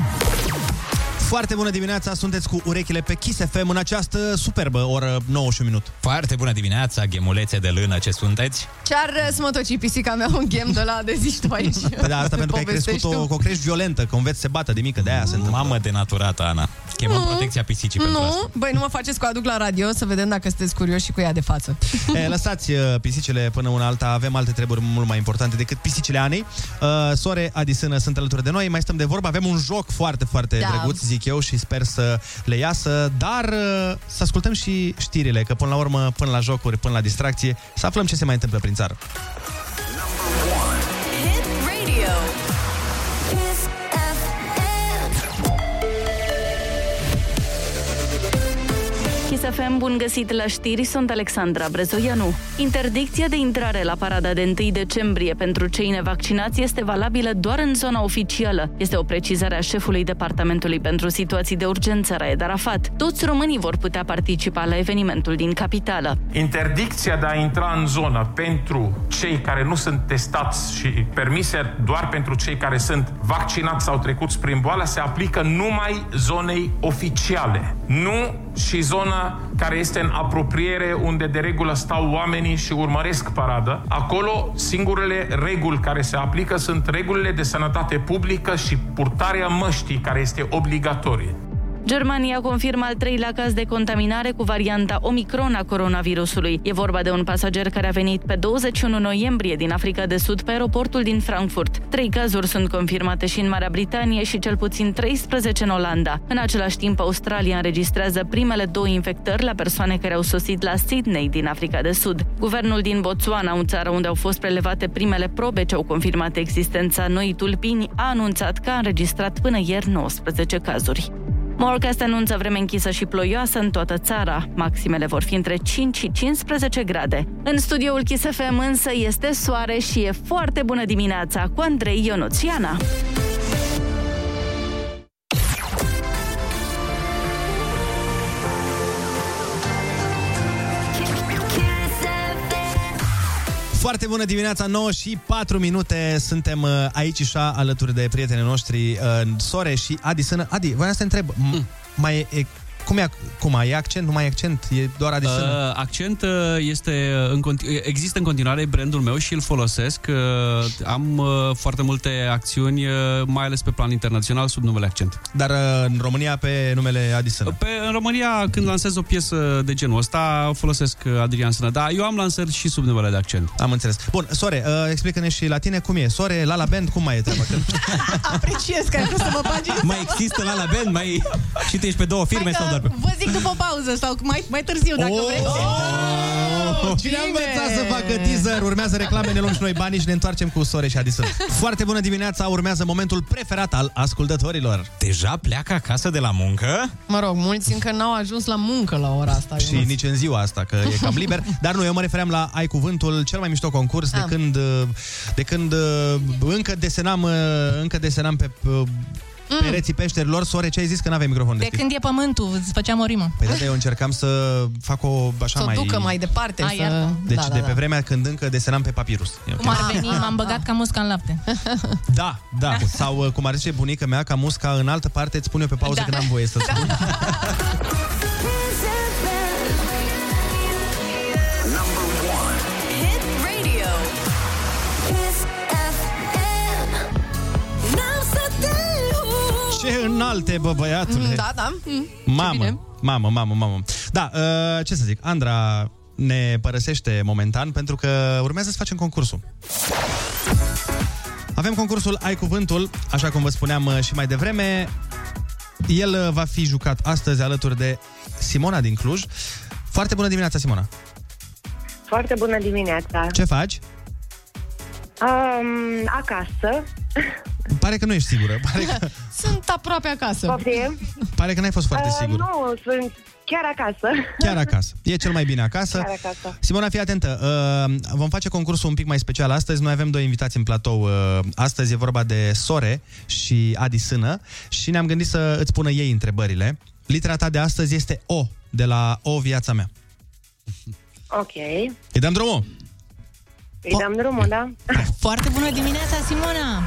Speaker 2: Foarte bună dimineața, sunteți cu urechile pe Kiss FM în această superbă oră 9 și un minut.
Speaker 3: Foarte bună dimineața, ghemulețe de lână, ce sunteți?
Speaker 4: Ce-ar smotoci pisica mea un ghem de la de zici tu aici?
Speaker 2: Păi da, asta pentru că ai crescut
Speaker 4: Povestești
Speaker 2: o,
Speaker 4: tu.
Speaker 2: o crești violentă, că înveți să se bată de mică, de aia se întâmplă.
Speaker 3: Mamă de naturată, Ana. Chemăm
Speaker 4: Nu.
Speaker 3: protecția pisicii pentru asta.
Speaker 4: Nu, băi, nu mă faceți cu aduc la radio să vedem dacă sunteți curioși și cu ea de față.
Speaker 2: E, lăsați uh, pisicile până una alta, avem alte treburi mult mai importante decât pisicile Anei. Uh, Sore, Adi Sână sunt alături de noi, mai stăm de vorbă, avem un joc foarte, foarte
Speaker 4: Da.
Speaker 2: drăguț, zic eu, și sper să le iasă, dar uh, să ascultăm și știrile, că până la urmă, până la jocuri, până la distracție, să aflăm ce se mai întâmplă prin țară.
Speaker 5: Kiss FM,
Speaker 6: bun găsit la știri, sunt Alexandra Brezoianu. Interdicția de intrare la parada de 1 decembrie pentru cei nevaccinați este valabilă doar în zona oficială. Este o precizare a șefului Departamentului pentru Situații de Urgență, Raed Arafat. Toți românii vor putea participa la evenimentul din capitală.
Speaker 7: Interdicția de a intra în zonă pentru cei care nu sunt testați și permise doar pentru cei care sunt vaccinați sau trecuți prin boală se aplică numai zonei oficiale. Nu și zona care este în apropiere unde de regulă stau oamenii și urmăresc parada. Acolo singurele reguli care se aplică sunt regulile de sănătate publică și purtarea măștii care este obligatorie.
Speaker 6: Germania confirmă al treilea caz de contaminare cu varianta Omicron a coronavirusului. E vorba de un pasager care a venit pe 21 noiembrie din Africa de Sud pe aeroportul din Frankfurt. Trei cazuri sunt confirmate și în Marea Britanie și cel puțin 13 în Olanda. În același timp, Australia înregistrează primele două infectări la persoane care au sosit la Sydney din Africa de Sud. Guvernul din Botswana, o țară unde au fost prelevate primele probe ce au confirmat existența noii tulpini, a anunțat că a înregistrat până ieri 19 cazuri. Morcast anunță vreme închisă și ploioasă în toată țara. Maximele vor fi între 5 și 15 grade. În studioul Kiss FM însă este soare și e foarte bună dimineața cu Andrei Ionuțiana.
Speaker 2: Foarte bună dimineața, 9 și 4 minute. Suntem uh, aici și așa alături de prietenii noștri uh, Sore și Adi Sână. Adi, voiam să te întreb, mm. mai e, e, cum e, cum e accent? Nu mai e accent? E doar Adi Sână?
Speaker 17: Uh, accent uh, este în conti- există în continuare brandul meu și îl folosesc. Uh, am uh, foarte multe acțiuni, uh, mai ales pe plan internațional, sub numele Accent.
Speaker 2: Dar uh, în România pe numele Adi Sână.
Speaker 17: Pe, în România, când lansez o piesă de genul ăsta, folosesc uh, Adrian Sână. Dar eu am lansări și sub numele de Accent.
Speaker 2: Am înțeles. Bun, Sore, uh, explică-ne și la tine cum e. Sore, la la band, cum mai e treaba? Că...
Speaker 4: Apreciez că ai vrut să mă bagi în
Speaker 3: Mai există la la band? Mai... Și tu ești pe două firme sau doar pe...
Speaker 16: Vă zic după pauză sau mai, mai târziu, dacă
Speaker 2: Oh!
Speaker 16: vreți.
Speaker 2: Cine a învățat să facă teaser? Urmează reclame, ne luăm și noi banii și ne întoarcem cu Sore și Addison. Foarte bună dimineața, urmează momentul preferat al ascultătorilor.
Speaker 3: Deja pleacă acasă de la muncă?
Speaker 4: Mă rog, mulți încă n-au ajuns la muncă la ora asta.
Speaker 2: Și
Speaker 4: Ionuț.
Speaker 2: nici în ziua asta, că e cam liber. Dar nu, eu mă refeream la Ai Cuvântul, cel mai mișto concurs de
Speaker 4: Ah.
Speaker 2: când, de când uh, încă desenam, uh, încă desenam pe uh, pereții peșterilor. Sore, ce ai zis că n-aveai microfon
Speaker 16: De
Speaker 2: deschis?
Speaker 16: când e pământul, îți făceam o rimă.
Speaker 2: Păi da, dar eu încercam să fac o așa
Speaker 4: Să o
Speaker 2: mai...
Speaker 4: ducă mai departe.
Speaker 16: A,
Speaker 4: să...
Speaker 16: iartă.
Speaker 2: Deci
Speaker 4: da, da,
Speaker 2: de
Speaker 4: da.
Speaker 2: pe vremea când încă desenam pe papirus. E ok.
Speaker 16: Cum ar veni, m-am băgat ca musca în lapte.
Speaker 2: Da, da. Sau uh, cum ar zice bunica mea, ca musca în altă parte, îți pun eu pe pauză
Speaker 16: Da.
Speaker 2: când am voie să spun.
Speaker 5: Hit
Speaker 2: înalte, bă, băiatule.
Speaker 4: Mm, Da, da. Mm.
Speaker 2: Mamă, mamă, mamă, mamă. Da, uh, ce să zic, Andra ne părăsește momentan pentru că urmează să facem concursul. Avem concursul Ai Cuvântul, așa cum vă spuneam uh, și mai devreme. El uh, va fi jucat astăzi alături de Simona din Cluj. Foarte bună dimineața, Simona!
Speaker 10: Foarte bună dimineața.
Speaker 2: Ce faci?
Speaker 10: Um, acasă.
Speaker 2: Pare că nu ești sigură. Pare că,
Speaker 4: Sunt aproape acasă.
Speaker 10: Poftim?
Speaker 2: pare că n-ai fost foarte
Speaker 10: Uh,
Speaker 2: sigură.
Speaker 10: nu, sunt chiar acasă.
Speaker 2: Chiar acasă. E cel mai bine acasă.
Speaker 10: Chiar acasă.
Speaker 2: Simona, fii atentă. Uh, vom face concursul un pic mai special astăzi. Noi avem doi invitați în platou. Uh, astăzi e vorba de Sore și Adi Sână și ne-am gândit să îți pună ei întrebările. Litera ta de astăzi este O, de la O Viața mea.
Speaker 10: Ok.
Speaker 2: Îi dăm drumul?
Speaker 10: Îi dăm drumul, da?
Speaker 16: Foarte bună dimineața, Simona!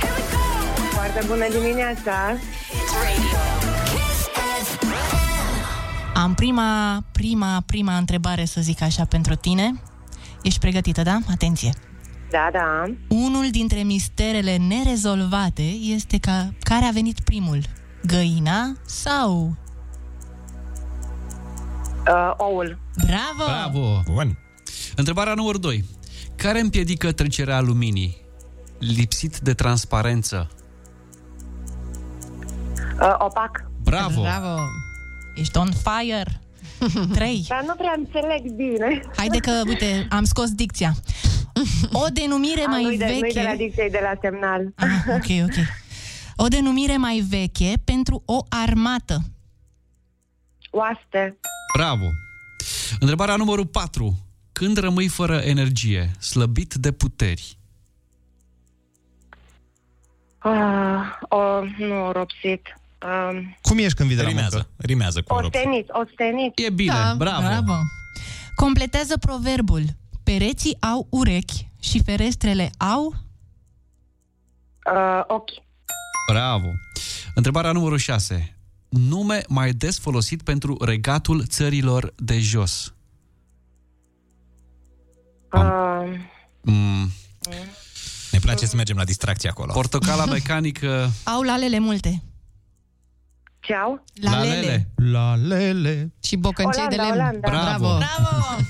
Speaker 10: Foarte bună dimineața.
Speaker 16: Am prima, prima, prima întrebare, să zic așa, pentru tine. Ești pregătită, da? Atenție!
Speaker 10: Da, da.
Speaker 16: Unul dintre misterele nerezolvate este ca care a venit primul? Găina sau...
Speaker 10: Uh, oul.
Speaker 16: Bravo!
Speaker 17: Bravo! Bun. Întrebarea numărul 2. Care împiedică trecerea luminii? Lipsit de transparență.
Speaker 10: Uh, opac.
Speaker 17: Bravo!
Speaker 4: Bravo!
Speaker 16: Ești on fire! 3.
Speaker 10: Dar nu prea înțeleg bine.
Speaker 16: Haide că, uite, am scos dicția. O denumire
Speaker 10: A,
Speaker 16: mai
Speaker 10: nu-i de, nu-i
Speaker 16: veche...
Speaker 10: de la dicție, de la semnal.
Speaker 16: Ah, ok, ok. O denumire mai veche pentru o armată.
Speaker 10: Oaste.
Speaker 17: Bravo! Întrebarea numărul 4. Când rămâi fără energie, slăbit de puteri?
Speaker 10: Uh, o, nu, ropsit. Um,
Speaker 2: Cum ești când vii de la
Speaker 3: Rimează,
Speaker 2: muncă?
Speaker 3: rimează cu rob.
Speaker 10: ostenit, ostenit.
Speaker 17: E bine,
Speaker 16: Da,
Speaker 17: bravo!
Speaker 16: bravo! Completează proverbul. Pereții au urechi și ferestrele au...
Speaker 10: Uh, ochi.
Speaker 17: Bravo! Întrebarea numărul 6. Nume mai des folosit pentru regatul țărilor de jos.
Speaker 10: Uh,
Speaker 17: Mm.
Speaker 3: Ne place să mergem la distracție acolo.
Speaker 17: Portocala mecanică.
Speaker 16: Au lalele multe.
Speaker 10: Ce au?
Speaker 16: Lalele.
Speaker 2: La lele.
Speaker 4: Și bocăncei de
Speaker 10: Olanda,
Speaker 4: lemn.
Speaker 10: Olanda.
Speaker 17: Bravo.
Speaker 16: Bravo!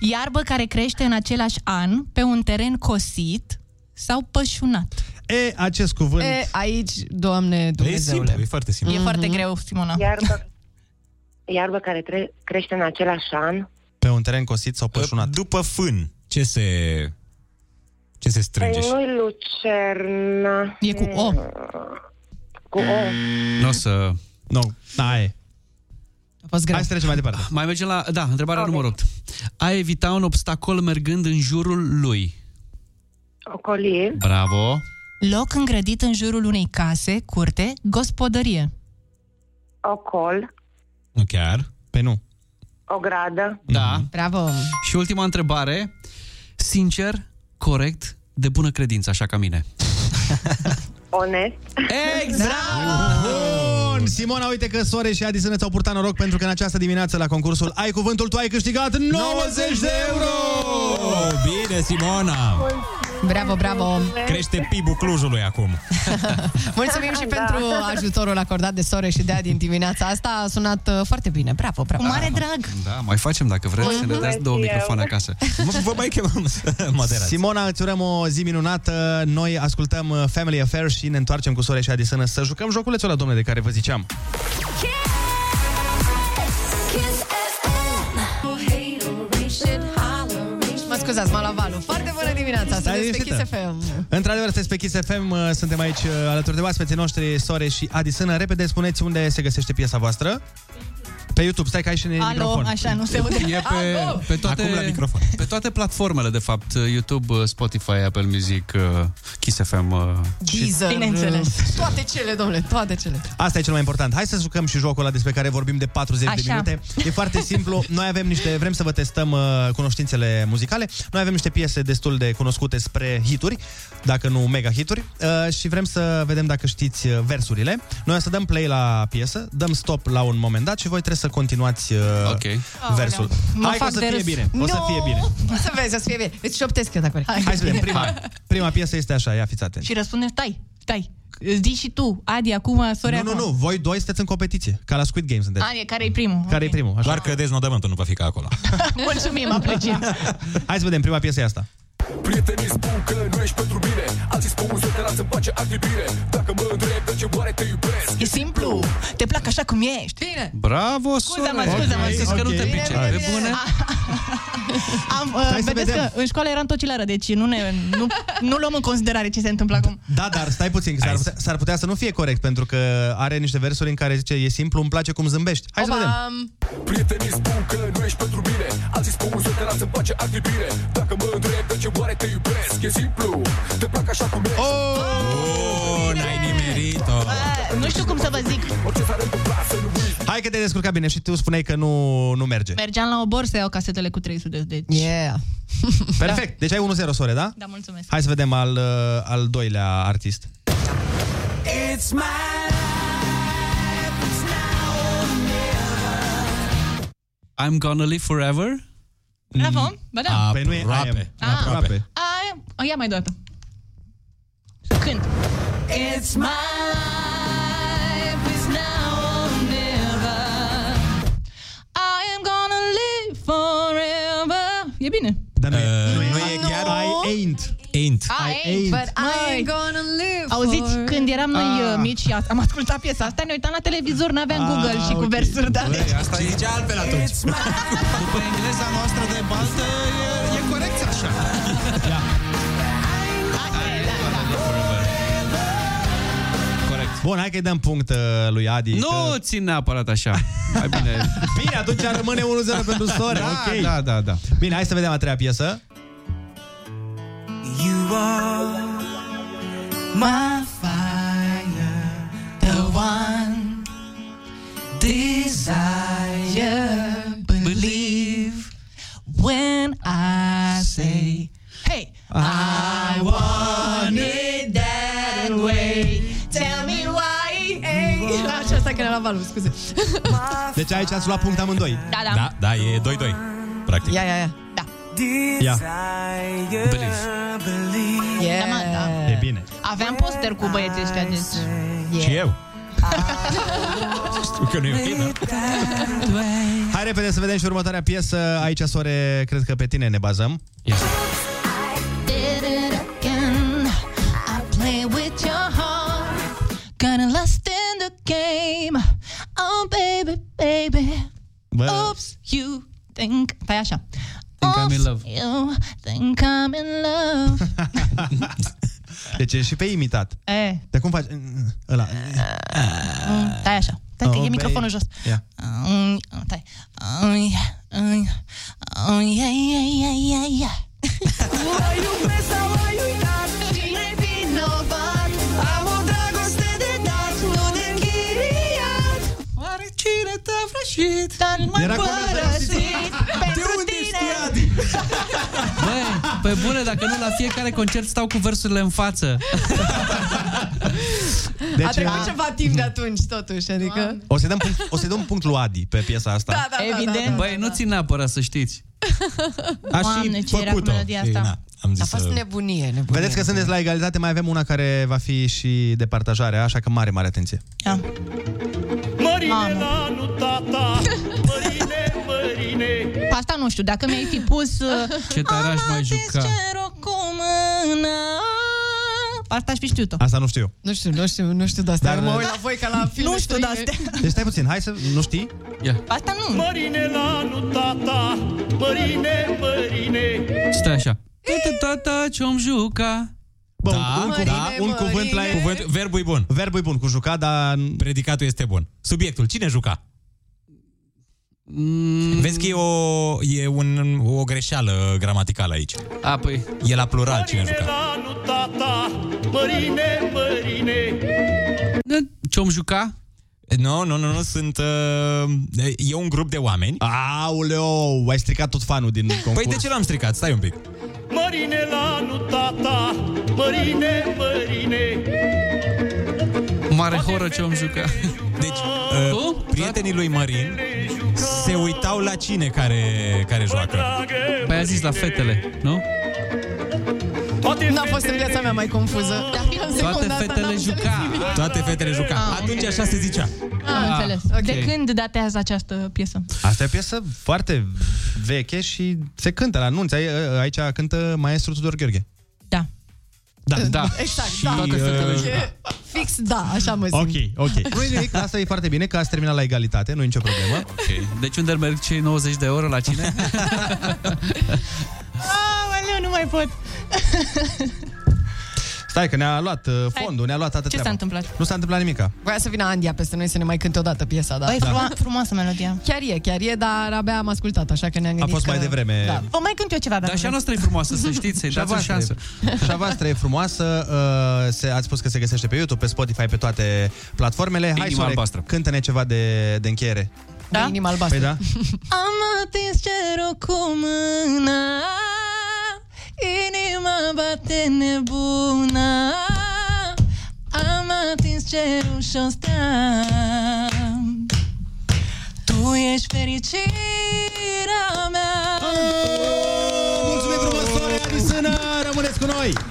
Speaker 16: Iarbă care crește în același an pe un teren cosit sau pășunat.
Speaker 2: E, acest cuvânt...
Speaker 4: E, aici, Doamne
Speaker 3: E
Speaker 4: Dumnezeule.
Speaker 3: simplu, e foarte simplu.
Speaker 16: E foarte greu, Simona.
Speaker 10: Iarbă, iarbă care tre- crește în același an.
Speaker 2: Pe un teren cosit sau pășunat.
Speaker 3: După fân, ce se... Ce se
Speaker 10: Păi
Speaker 3: strânge?
Speaker 10: nu-i lucernă.
Speaker 16: E cu O.
Speaker 10: Cu O.
Speaker 17: Nu o să...
Speaker 2: Nu, da, e.
Speaker 4: A fost greu.
Speaker 2: Hai să trecem mai departe.
Speaker 17: Mai mergem la... Da, întrebarea numărul 8. A evita un obstacol mergând în jurul lui.
Speaker 10: Ocolie.
Speaker 17: Bravo!
Speaker 16: Loc îngrădit în jurul unei case, curte, gospodărie.
Speaker 10: Ocol.
Speaker 3: Nu chiar.
Speaker 2: Pe nu.
Speaker 10: O gradă.
Speaker 17: Da.
Speaker 4: Bravo!
Speaker 17: Și ultima întrebare. Sincer, corect, de bună credință, așa ca mine.
Speaker 10: Onest.
Speaker 17: Exact!
Speaker 2: Bun, Simona, uite că Sore și Adi ți-au purtat noroc pentru că în această dimineață la concursul Ai Cuvântul tu ai câștigat 90 de euro!
Speaker 3: Oh, bine, Simona!
Speaker 4: Bravo, bravo!
Speaker 3: Crește PIB-ul Clujului acum.
Speaker 4: Mulțumim și
Speaker 10: Da.
Speaker 4: pentru ajutorul acordat de Sore și de Adi în dimineața asta. A sunat uh, foarte bine. Bravo, bravo!
Speaker 16: Cu mare drag!
Speaker 17: Da, mai facem dacă vreți să ne dați
Speaker 10: Mulțumesc
Speaker 17: două
Speaker 10: eu.
Speaker 17: microfoane acasă.
Speaker 3: Vă- Vă mai chemăm să moderați.
Speaker 2: Simona, îți urăm o zi minunată. Noi ascultăm uh, Family Affair și ne întoarcem cu Sore și Adi Sână să jucăm joculețul ăla, domnule, de care vă ziceam.
Speaker 5: Kiss
Speaker 4: scuzați, Malavalu. Foarte bună dimineața,
Speaker 2: Stai
Speaker 4: sunteți pe Kiss
Speaker 2: liniștită.
Speaker 4: FM.
Speaker 2: Într-adevăr, sunteți pe Kiss FM, uh, suntem aici uh, alături de oaspeții noștri, Sore și Adi Sână. Repede spuneți unde se găsește piesa voastră. Pe YouTube, stai că ai și în
Speaker 16: Alo,
Speaker 2: microfon.
Speaker 16: așa, nu se aude.
Speaker 17: E pe,
Speaker 16: Alo!
Speaker 17: pe, toate,
Speaker 2: Acum la microfon.
Speaker 17: pe toate platformele, de fapt, YouTube, Spotify, Apple Music, uh, Kiss FM. uh,
Speaker 4: Deezer.
Speaker 16: Bineînțeles.
Speaker 4: Toate cele, domnule, toate cele.
Speaker 2: Asta e cel mai important. Hai să jucăm și jocul ăla despre care vorbim de 40 de
Speaker 4: Așa.
Speaker 2: minute. E foarte simplu. Noi avem niște, vrem să vă testăm uh, cunoștințele muzicale. Noi avem niște piese destul de cunoscute spre hituri, dacă nu mega hituri, uh, și vrem să vedem dacă știți uh, versurile. Noi o să dăm play la piesă, dăm stop la un moment dat și voi trebuie să continuați uh,
Speaker 17: Ok.
Speaker 2: versul.
Speaker 4: Mă
Speaker 2: Hai că o
Speaker 4: fac
Speaker 2: să
Speaker 4: de
Speaker 2: fie
Speaker 4: râs.
Speaker 2: bine. O să
Speaker 4: No!
Speaker 2: fie bine.
Speaker 4: O să vezi, o să fie bine. Îți șoptesc eu dacă vrei.
Speaker 2: Hai să vedem. Prima, prima piesă este așa, ia fiți atenți.
Speaker 16: Și răspunde, stai, stai. Îți zici și tu, Adi, acum, Soria
Speaker 2: Nu, nu, nu, voi doi sunteți în competiție, ca la Squid Game sunteți.
Speaker 16: Adi, care e primul?
Speaker 2: Care e primul? Așa.
Speaker 3: Doar că deznodământul nu va fi ca acolo.
Speaker 16: Mulțumim, apreciem.
Speaker 2: Hai să vedem, prima piesă e asta.
Speaker 19: Prietenii spun că nu ești pentru mine Alții spun să te las în pace, ar fi bine Dacă mă întreb de ce oare te iubesc
Speaker 16: E simplu, te plac așa cum ești. Bine.
Speaker 17: Bravo,
Speaker 16: Scuze-mă,
Speaker 17: Sore.
Speaker 16: scuze-mă,
Speaker 17: Ai zis
Speaker 16: scuze-mă.
Speaker 17: că nu te
Speaker 16: Bine,
Speaker 17: pricepi.
Speaker 16: bine,
Speaker 17: Pe
Speaker 16: bine.
Speaker 17: bune?
Speaker 16: Am, uh,
Speaker 2: Stai să
Speaker 16: vedeți
Speaker 2: vedem.
Speaker 16: că în școală eram tocilară, deci nu, ne, nu, nu luăm în considerare ce se întâmplă acum.
Speaker 2: Da, dar stai puțin, că s-ar putea, s-ar putea să nu fie corect, pentru că are niște versuri în care zice e simplu, îmi place cum zâmbești. Hai să vedem.
Speaker 19: Prietenii spun că nu ești pentru mine Alții spun să te las în pace, ar fi bine Dacă mă întreb de ce oare te iubesc E simplu, te plac așa cum ești
Speaker 17: Oh, n-ai nimerit-o.
Speaker 16: Nu știu cum să vă zic.
Speaker 2: Hai că te-ai descurcat bine și tu spuneai că nu, nu merge.
Speaker 16: Mergeam la o boră să iau casetele cu 300 deci...
Speaker 4: Yeah.
Speaker 2: Perfect. Deci ai 1-0, Sore, da?
Speaker 16: Da, mulțumesc.
Speaker 2: Hai să vedem al, uh, al doilea artist.
Speaker 20: It's my life, it's now or never.
Speaker 17: I'm gonna live forever?
Speaker 16: Bravo, ba da.
Speaker 2: Păi nu e
Speaker 17: Aproape.
Speaker 2: aia. Aproape.
Speaker 16: Aia, o, ia mai dată. Când?
Speaker 20: It's my
Speaker 16: bine.
Speaker 2: Dar nu e,
Speaker 17: Uh,
Speaker 2: nu e,
Speaker 17: nu e chiar-
Speaker 2: I ain't.
Speaker 17: Ain't.
Speaker 4: I ain't, but I'm gonna live
Speaker 16: Auziți,
Speaker 4: for-
Speaker 16: când eram noi
Speaker 4: Ah.
Speaker 16: uh, mici și am ascultat piesa asta, ne uitam la televizor, n-aveam
Speaker 2: Ah,
Speaker 16: Google și cu
Speaker 2: ok.
Speaker 16: versuri, da?
Speaker 17: Băi, asta e zicea altfel atunci. După engleza noastră de baltă, e, e corect așa.
Speaker 2: Bun, hai că-i dăm punct uh, lui Adi.
Speaker 17: Nu
Speaker 2: că...
Speaker 17: țin neapărat așa. Mai bine.
Speaker 2: Bine, atunci rămâne 1-0 pentru Sore.
Speaker 17: Da,
Speaker 2: ok.
Speaker 17: da, da, da.
Speaker 2: Bine, hai să vedem a treia piesă.
Speaker 20: You are my fire, the one desire.
Speaker 16: Believe when I say, hey, I want it that
Speaker 4: Așa, asta că era la valul, scuze.
Speaker 2: Deci aici ați luat punct amândoi.
Speaker 16: Da, da.
Speaker 3: Da, da, e 2-2. Practic.
Speaker 4: Ia, ia, ia.
Speaker 16: Da.
Speaker 2: Ia.
Speaker 20: Believe.
Speaker 4: Yeah.
Speaker 16: Da, mă, da.
Speaker 2: E bine.
Speaker 16: Aveam poster cu băieții ăștia, deci...
Speaker 3: Și eu. Știu că nu e ok, da?
Speaker 2: Hai repede să vedem și următoarea piesă. Aici, Sore, cred că pe tine ne bazăm.
Speaker 16: Did
Speaker 2: deci e și pe imitat.
Speaker 16: e,
Speaker 2: De cum faci? Ăla.
Speaker 16: mm, stai așa. Stai că
Speaker 2: Oh,
Speaker 16: e microfonul jos.
Speaker 2: Ia.
Speaker 17: Cu versurile în față.
Speaker 2: Deci,
Speaker 4: A trecut
Speaker 2: uh,
Speaker 4: ceva timp de atunci, totuși, adică...
Speaker 2: o să dăm punct, o să dăm un punct lui Adi pe piesa asta.
Speaker 4: Da, da, da,
Speaker 16: Evident.
Speaker 4: da, da,
Speaker 17: Băi, nu țin neapărat să știți.
Speaker 2: Aș
Speaker 16: Doamne,
Speaker 2: fi
Speaker 16: ce era cu
Speaker 2: făcut-o.
Speaker 16: melodia
Speaker 3: Și,
Speaker 16: asta?
Speaker 3: na, am
Speaker 4: A
Speaker 3: zis
Speaker 4: fost
Speaker 3: să...
Speaker 4: nebunie, nebunie.
Speaker 2: Vedeți că sunteți la egalitate, mai avem una care va fi și de partajare, așa că mare, mare atenție.
Speaker 16: Ia. Mamă. Asta nu știu, dacă mi-ai fi pus... uh,
Speaker 17: Ce tare aș mai
Speaker 16: Am
Speaker 17: juca.
Speaker 16: cer-o cu mâna Asta aș fi știut-o.
Speaker 2: Asta nu știu eu.
Speaker 4: Nu știu, nu știu, nu știu de asta.
Speaker 2: Dar-
Speaker 4: Dar, mă uit la voi ca la filme
Speaker 16: Nu știu de astea.
Speaker 2: Deci stai puțin, hai să... Nu știi?
Speaker 17: Ia.
Speaker 16: Asta nu.
Speaker 12: Mărine la nu tata, mărine, mărine.
Speaker 17: Stai așa. Tata, tata, ce-om juca.
Speaker 2: Bun,
Speaker 3: Da,
Speaker 2: un,
Speaker 3: da,
Speaker 2: da, un cuvânt la
Speaker 3: Cuvânt, verbul e bun.
Speaker 2: Verbul e bun, cu juca, dar...
Speaker 3: Predicatul este bun. Subiectul, cine juca?
Speaker 17: Mm.
Speaker 3: Vezi că e, o, e un, o greșeală gramaticală aici.
Speaker 17: A, păi...
Speaker 3: E la plural cine juca.
Speaker 12: La nu tata, mărine, mărine.
Speaker 17: Ce-om juca?
Speaker 3: Nu, nu, nu, nu, sunt... Uh, e un grup de oameni.
Speaker 2: Aoleo, ai stricat tot fanul din concurs.
Speaker 3: Păi de ce l-am stricat? Stai un pic.
Speaker 12: Mărine la nu tata, mărine, mărine.
Speaker 17: Mare horă ce-om juca.
Speaker 3: Deci, uh, prietenii lui Marin se uitau la cine care, care joacă.
Speaker 17: Păi a zis la fetele, nu?
Speaker 4: N-a fost în viața mea mai confuză. În secunda asta n-am înțeles nimic.
Speaker 3: Toate fetele juca.
Speaker 16: Ah,
Speaker 3: Atunci așa se zicea.
Speaker 16: Am înțeles.
Speaker 2: ok.
Speaker 16: De când datează această piesă?
Speaker 2: Asta e o piesă foarte veche și se cântă la anunț. Ai- Aici cântă maestru Tudor Gheorghe.
Speaker 16: Da.
Speaker 2: Da, da.
Speaker 4: Exact,
Speaker 2: Și,
Speaker 4: da.
Speaker 2: toate fetele
Speaker 4: E
Speaker 2: juca.
Speaker 4: Fix, da, așa mă simt.
Speaker 2: Ok, ok. Nu nimic, asta e foarte bine, că ați terminat la egalitate, nu e nicio problemă.
Speaker 17: Ok. Deci unde merg cei 90 de euro la cine?
Speaker 16: Aoleu, nu mai pot.
Speaker 2: Stai că ne-a luat uh, fondul, ne-a luat toată
Speaker 4: Ce s-a
Speaker 2: treaba.
Speaker 4: întâmplat?
Speaker 2: Nu s-a întâmplat nimica.
Speaker 4: Voia să vină Andia peste noi să ne mai cânte o dată piesa, da.
Speaker 16: Băi, fruma- frumoasă melodia.
Speaker 4: Chiar e, chiar e, dar abia am ascultat, așa că ne-am
Speaker 2: A
Speaker 4: gândit
Speaker 2: fost
Speaker 4: că...
Speaker 2: mai devreme.
Speaker 4: Da.
Speaker 16: Vă mai cânt eu ceva, dacă
Speaker 17: Dar și a
Speaker 16: vreți.
Speaker 17: noastră e frumoasă, să știți, să-i
Speaker 2: Și a
Speaker 17: dați o
Speaker 2: voastră
Speaker 17: șansă.
Speaker 2: e- Și a voastră e frumoasă, uh, se, ați spus că se găsește pe YouTube, pe Spotify, pe toate platformele. Hai,
Speaker 17: Inima
Speaker 2: Sore,
Speaker 17: albastră.
Speaker 2: cântă-ne ceva de, de încheiere.
Speaker 4: Da? Inima albastră.
Speaker 2: Păi da?
Speaker 16: Am atins cerul cu mâna Inima bate nebuna. Am atins cerul și-o steam Tu ești fericirea mea.
Speaker 2: Mulțumim frumos, Sore, Arisână, rămâneți cu noi!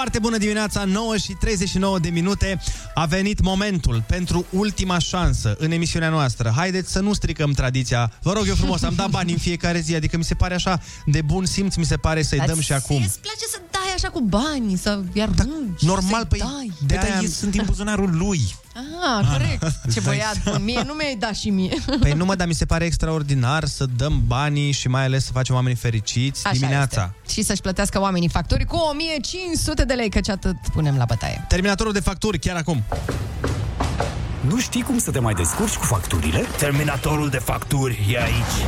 Speaker 2: Foarte bună dimineața, 9 și 39 de minute. A venit momentul pentru ultima șansă în emisiunea noastră. Haideți să nu stricăm tradiția. Vă rog eu frumos, am dat bani în fiecare zi, adică mi se pare așa de bun simț, mi se pare să-i
Speaker 4: Dar
Speaker 2: dăm și acum.
Speaker 4: Îți place să dai așa cu bani, să iar da,
Speaker 2: normal, păi,
Speaker 4: dai.
Speaker 2: de
Speaker 3: Păi, dar
Speaker 2: aia-
Speaker 3: ei sunt din buzunarul lui.
Speaker 4: Ah, corect. Ce
Speaker 2: îți dai
Speaker 4: băiat bun. Mie nu mi-ai dat și mie.
Speaker 2: Păi nu mă, dar mi se pare extraordinar să dăm banii și mai ales să facem oamenii fericiți
Speaker 4: Așa
Speaker 2: dimineața.
Speaker 4: Este. Și să-și plătească oamenii facturi cu 1500 de lei, căci atât punem la bătaie.
Speaker 2: Terminatorul de facturi, chiar acum.
Speaker 1: Nu știi cum să te mai descurci cu facturile?
Speaker 12: Terminatorul de facturi e aici.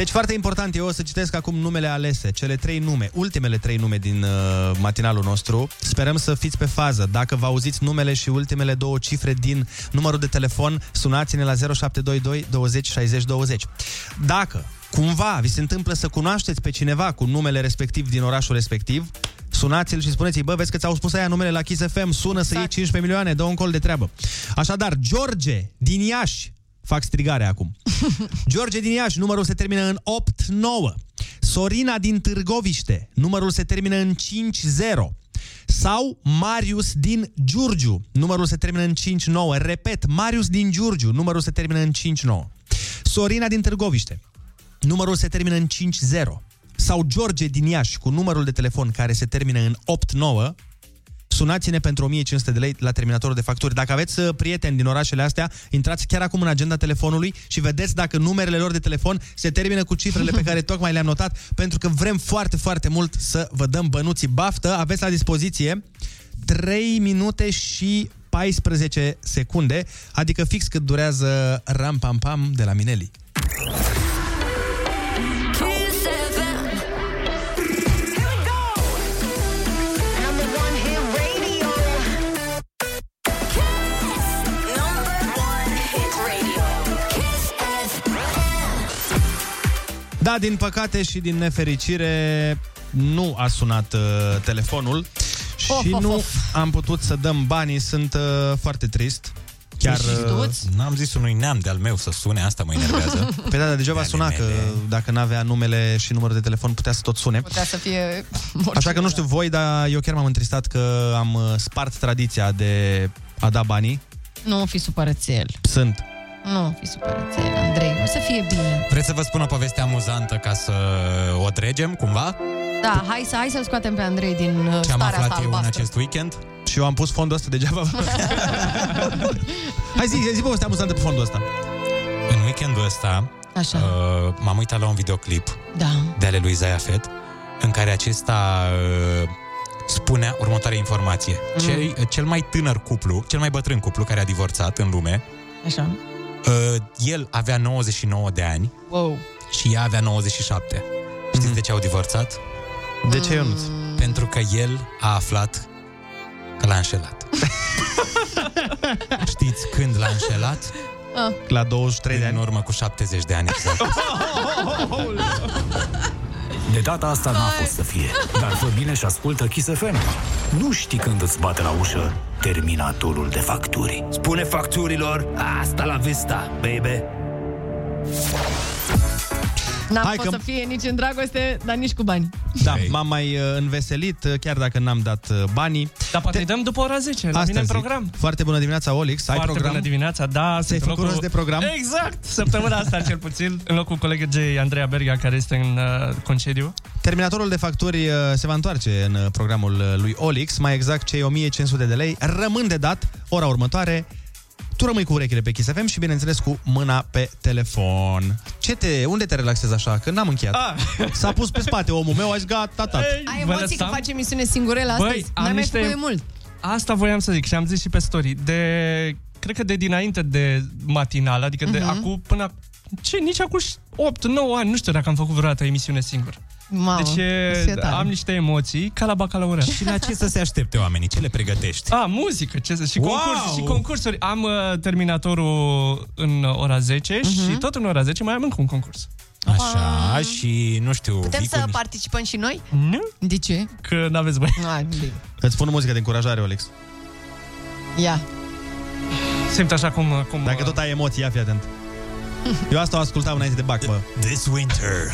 Speaker 2: Deci foarte important, eu o să citesc acum numele alese, cele trei nume, ultimele trei nume din uh, matinalul nostru. Sperăm să fiți pe fază. Dacă vă auziți numele și ultimele două cifre din numărul de telefon, sunați-ne la 0722 20 60 20. Dacă cumva vi se întâmplă să cunoașteți pe cineva cu numele respectiv din orașul respectiv, sunați-l și spuneți-i, bă, vezi că ți-au spus aia numele la Kiss FM, sună să iei 15 milioane, dă un col de treabă. Așadar, George din Iași, fac strigare acum. George din Iași, numărul se termină în 8-9. Sorina din Târgoviște, numărul se termină în 5-0. Sau Marius din Giurgiu, numărul se termină în 5-9. Repet, Marius din Giurgiu, numărul se termină în 5-9. Sorina din Târgoviște, numărul se termină în 5-0. Sau George din Iași, cu numărul de telefon care se termină în 8-9, Sunați-ne pentru 1500 de lei la terminatorul de facturi. Dacă aveți uh, prieteni din orașele astea, intrați chiar acum în agenda telefonului și vedeți dacă numerele lor de telefon se termină cu cifrele pe care tocmai le-am notat, pentru că vrem foarte, foarte mult să vă dăm bănuții baftă. Aveți la dispoziție 3 minute și 14 secunde, adică fix cât durează Ram Pam Pam de la Mineli. Da, din păcate și din nefericire nu a sunat uh, telefonul
Speaker 4: Of,
Speaker 2: și
Speaker 4: of,
Speaker 2: nu
Speaker 4: of.
Speaker 2: am putut să dăm banii. Sunt uh, foarte trist. Chiar...
Speaker 4: Știuți?
Speaker 3: N-am zis unui neam de-al meu să sune, asta mă enervează.
Speaker 2: Pe da, dar degeaba
Speaker 3: De
Speaker 2: suna,
Speaker 3: ale
Speaker 2: că
Speaker 3: mele.
Speaker 2: dacă n-avea numele și numărul de telefon, putea să tot sune.
Speaker 4: Putea să fie...
Speaker 2: Așa că nu știu voi, dar eu chiar m-am întristat că am uh, spart tradiția de a da banii.
Speaker 4: Nu fi supărățel.
Speaker 2: Sunt.
Speaker 4: Nu fi supărățel, Andrei. O să fie bine.
Speaker 3: Vreți să vă spun o poveste amuzantă ca să o tregem, cumva?
Speaker 4: Da, hai, să, hai să-l scoatem pe Andrei din uh,
Speaker 3: Ce am
Speaker 4: starea
Speaker 3: aflat
Speaker 4: asta
Speaker 3: eu în
Speaker 4: albastră.
Speaker 3: acest weekend?
Speaker 2: Și eu am pus fondul ăsta degeaba. Hai zi, zi povestea amuzantă pe fondul ăsta.
Speaker 3: În weekendul ăsta
Speaker 4: Așa.
Speaker 3: Uh, m-am uitat la un videoclip
Speaker 4: Da.
Speaker 3: de ale lui Zaya Fet, în care acesta uh, spunea următoarea informație.
Speaker 4: Mm.
Speaker 3: Cel, cel mai tânăr cuplu, cel mai bătrân cuplu care a divorțat în lume,
Speaker 4: Așa.
Speaker 3: Uh, el avea 99 de ani
Speaker 4: Wow.
Speaker 3: și ea avea 97. Știți de ce au divorțat?
Speaker 2: De ce, Ionuț?
Speaker 3: Pentru că el a aflat că l-a înșelat. Știți când l-a înșelat?
Speaker 4: Ah.
Speaker 2: La 23
Speaker 3: de ani. În urmă cu 70 de ani exact.
Speaker 1: De data asta n-a fost să fie. Dar fă bine și ascultă Kiss FM. Nu știi când îți bate la ușă terminatorul de facturi.
Speaker 12: Spune facturilor, asta la vista, baby.
Speaker 4: N-am
Speaker 2: Hai
Speaker 4: fost
Speaker 2: că-
Speaker 4: să fie nici în dragoste, dar nici cu bani.
Speaker 2: Da, m-am mai uh, înveselit, uh, chiar dacă n-am dat uh, banii.
Speaker 21: Dar poate îi dăm după ora 10, la mine în
Speaker 2: zic.
Speaker 21: program.
Speaker 2: Foarte bună dimineața, Olix. Ai
Speaker 21: Foarte
Speaker 2: program?
Speaker 21: bună dimineața, da.
Speaker 2: Ți-ai
Speaker 21: sunt în
Speaker 2: făcut rost de program?
Speaker 21: Exact, săptămâna asta cel puțin, în locul colegei Andreea Berga, care este în uh, concediu.
Speaker 2: Terminatorul de facturi uh, se va întoarce în uh, programul uh, lui Olix, mai exact cei 1500 de lei rămân de dat ora următoare. Tu rămâi cu urechile pe Kiss FM și, bineînțeles, cu mâna pe telefon. Ce te, unde te relaxezi așa? Că n-am încheiat.
Speaker 21: Ah.
Speaker 2: S-a pus pe spate omul meu, aș gata, tata.
Speaker 4: Ai
Speaker 21: Vă
Speaker 4: emoții că
Speaker 21: lăsam?
Speaker 4: faci emisiune singurele
Speaker 21: Băi,
Speaker 4: astăzi?
Speaker 21: am
Speaker 4: N-ai mai
Speaker 21: niște-
Speaker 4: făcut de mult.
Speaker 21: Asta voiam să zic și am zis și pe story. De, cred că de dinainte de matinal, adică de
Speaker 4: Mhm.
Speaker 21: acum până... ac- Ce, nici acum 8-9 ani, nu știu dacă am făcut vreodată emisiune singur.
Speaker 4: Mamă,
Speaker 21: deci e,
Speaker 4: o să fie tare.
Speaker 21: am niște emoții ca la bacalaureat.
Speaker 3: Și la ce să se aștepte oamenii? Ce le pregătești?
Speaker 21: A, muzică, ce să... Și,
Speaker 3: Wow!
Speaker 21: concurs, și concursuri. Am uh, terminatorul în ora 10
Speaker 4: Mhm.
Speaker 21: și tot în ora 10 mai am încă un concurs.
Speaker 3: Așa, și nu știu...
Speaker 4: Putem
Speaker 3: vii cu
Speaker 4: să
Speaker 3: niște-
Speaker 4: participăm și noi?
Speaker 21: Nu?
Speaker 4: De ce?
Speaker 21: Că n-aveți bani.
Speaker 4: Ai, bine.
Speaker 2: Îți pun o muzică de încurajare, Olix.
Speaker 4: Ia.
Speaker 21: Simt așa cum... cum
Speaker 2: Dacă tot ai emoții, ia fi atent. Eu asta o ascultam înainte de bac, mă.
Speaker 12: This winter,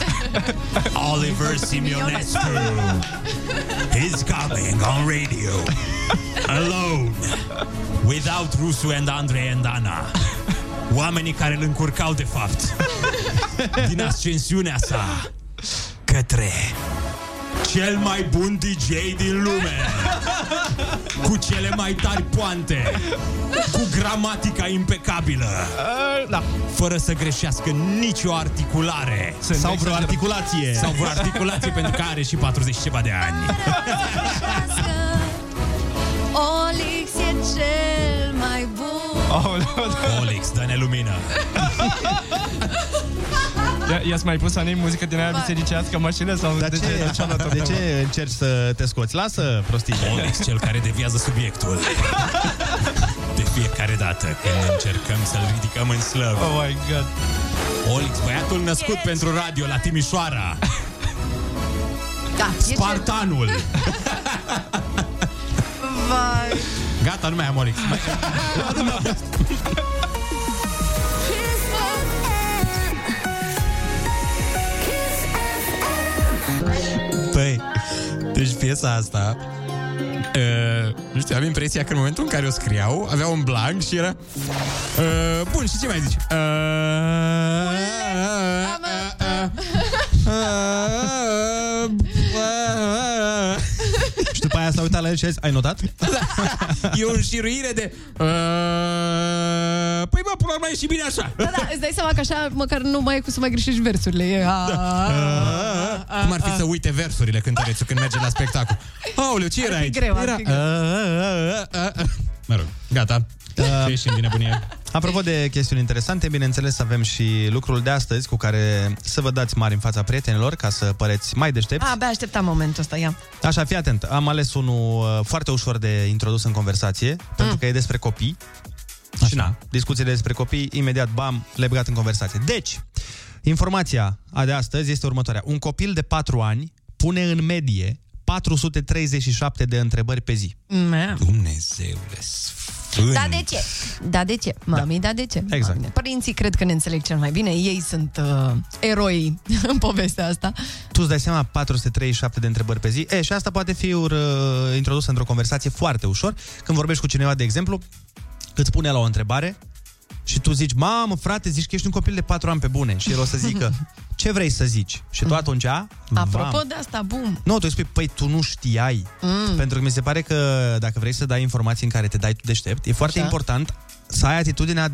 Speaker 12: Oliver Simeonescu is coming on radio. Alone. Without Rusu and Andrei and Ana. Oamenii care îl încurcau de fapt. Din ascensiunea sa către cel mai bun DJ din lume. Cu cele mai tari poante. Cu gramatica impecabilă.
Speaker 21: Da.
Speaker 12: Fără să greșească nicio articulare.
Speaker 2: Sau vreo articulație.
Speaker 12: Sau vreo articulație pentru că are și 40 și ceva de ani.
Speaker 4: Olix e cel mai bun.
Speaker 12: Olix, dă-ne lumină.
Speaker 21: Ia, i-ați mai pus Anei muzică din aia bisericească în mașină? Sau
Speaker 2: Dar
Speaker 21: de
Speaker 2: ce,
Speaker 21: ce, ce
Speaker 2: de ce încerci să te scoți? Lasă prostii.
Speaker 12: Olix, cel care deviază subiectul. De fiecare dată când încercăm să-l ridicăm în slăv.
Speaker 21: Oh my god.
Speaker 12: Olix, băiatul născut pentru radio la Timișoara.
Speaker 4: Da, e
Speaker 12: Spartanul.
Speaker 4: Vai.
Speaker 3: Gata, nu mai am Olix. Păi, deci piesa asta Uh, nu știu, am impresia că în momentul în care o scriau Avea un blank și era uh, Bun, și ce mai zici? Uh,
Speaker 2: Și după aia s-a uitat la el și a zis, ai notat?
Speaker 12: E o înșiruire de uh, Păi bă, până la urmă e și bine așa
Speaker 4: Da, da, îți dai seama că așa măcar nu mai e cum să mai greșești versurile. E, a, a, a,
Speaker 3: Cum ar fi să uite versurile cântărețul când merge la spectacol Aoleu, ce era
Speaker 4: Ar fi
Speaker 3: aici?
Speaker 4: greu, ar
Speaker 3: era...
Speaker 4: fi greu.
Speaker 3: Mă rog, gata Să ieșim din nebunie
Speaker 2: Apropo de chestiuni interesante, bineînțeles avem și lucrul de astăzi cu care să vă dați mari în fața prietenilor ca să păreți mai deștepți.
Speaker 4: a, abia așteptam momentul ăsta, ia.
Speaker 2: Așa, fii atent. Am ales unul uh, foarte ușor de introdus în conversație, mm. pentru că e despre copii. Așa. Și na, discuțiile despre copii, imediat, bam, le băgat în conversație. Deci, informația a de astăzi este următoarea. Un copil de 4 ani pune în medie 437 de întrebări pe zi.
Speaker 4: Mea.
Speaker 3: Dumnezeule
Speaker 4: Da, de ce? Da, de ce? Mami, da, de ce?
Speaker 2: Exact.
Speaker 4: Mami, Părinții cred că ne înțeleg cel mai bine. Ei sunt uh, eroi în povestea asta.
Speaker 2: Tu îți dai seama 437 de întrebări pe zi? E, și asta poate fi uh, introdusă într-o conversație foarte ușor. Când vorbești cu cineva, de exemplu, îți pune la o întrebare și tu zici, mamă, frate, zici că ești un copil de 4 ani pe bune. Și el o să zică, ce vrei să zici? Și tu atunci,
Speaker 4: Apropo
Speaker 2: vam.
Speaker 4: de asta, bum.
Speaker 2: Nu, tu îi spui, păi tu nu știai.
Speaker 4: Mm.
Speaker 2: Pentru că mi se pare că dacă vrei să dai informații în care te dai tu deștept, e foarte
Speaker 3: Așa.
Speaker 2: important să ai atitudinea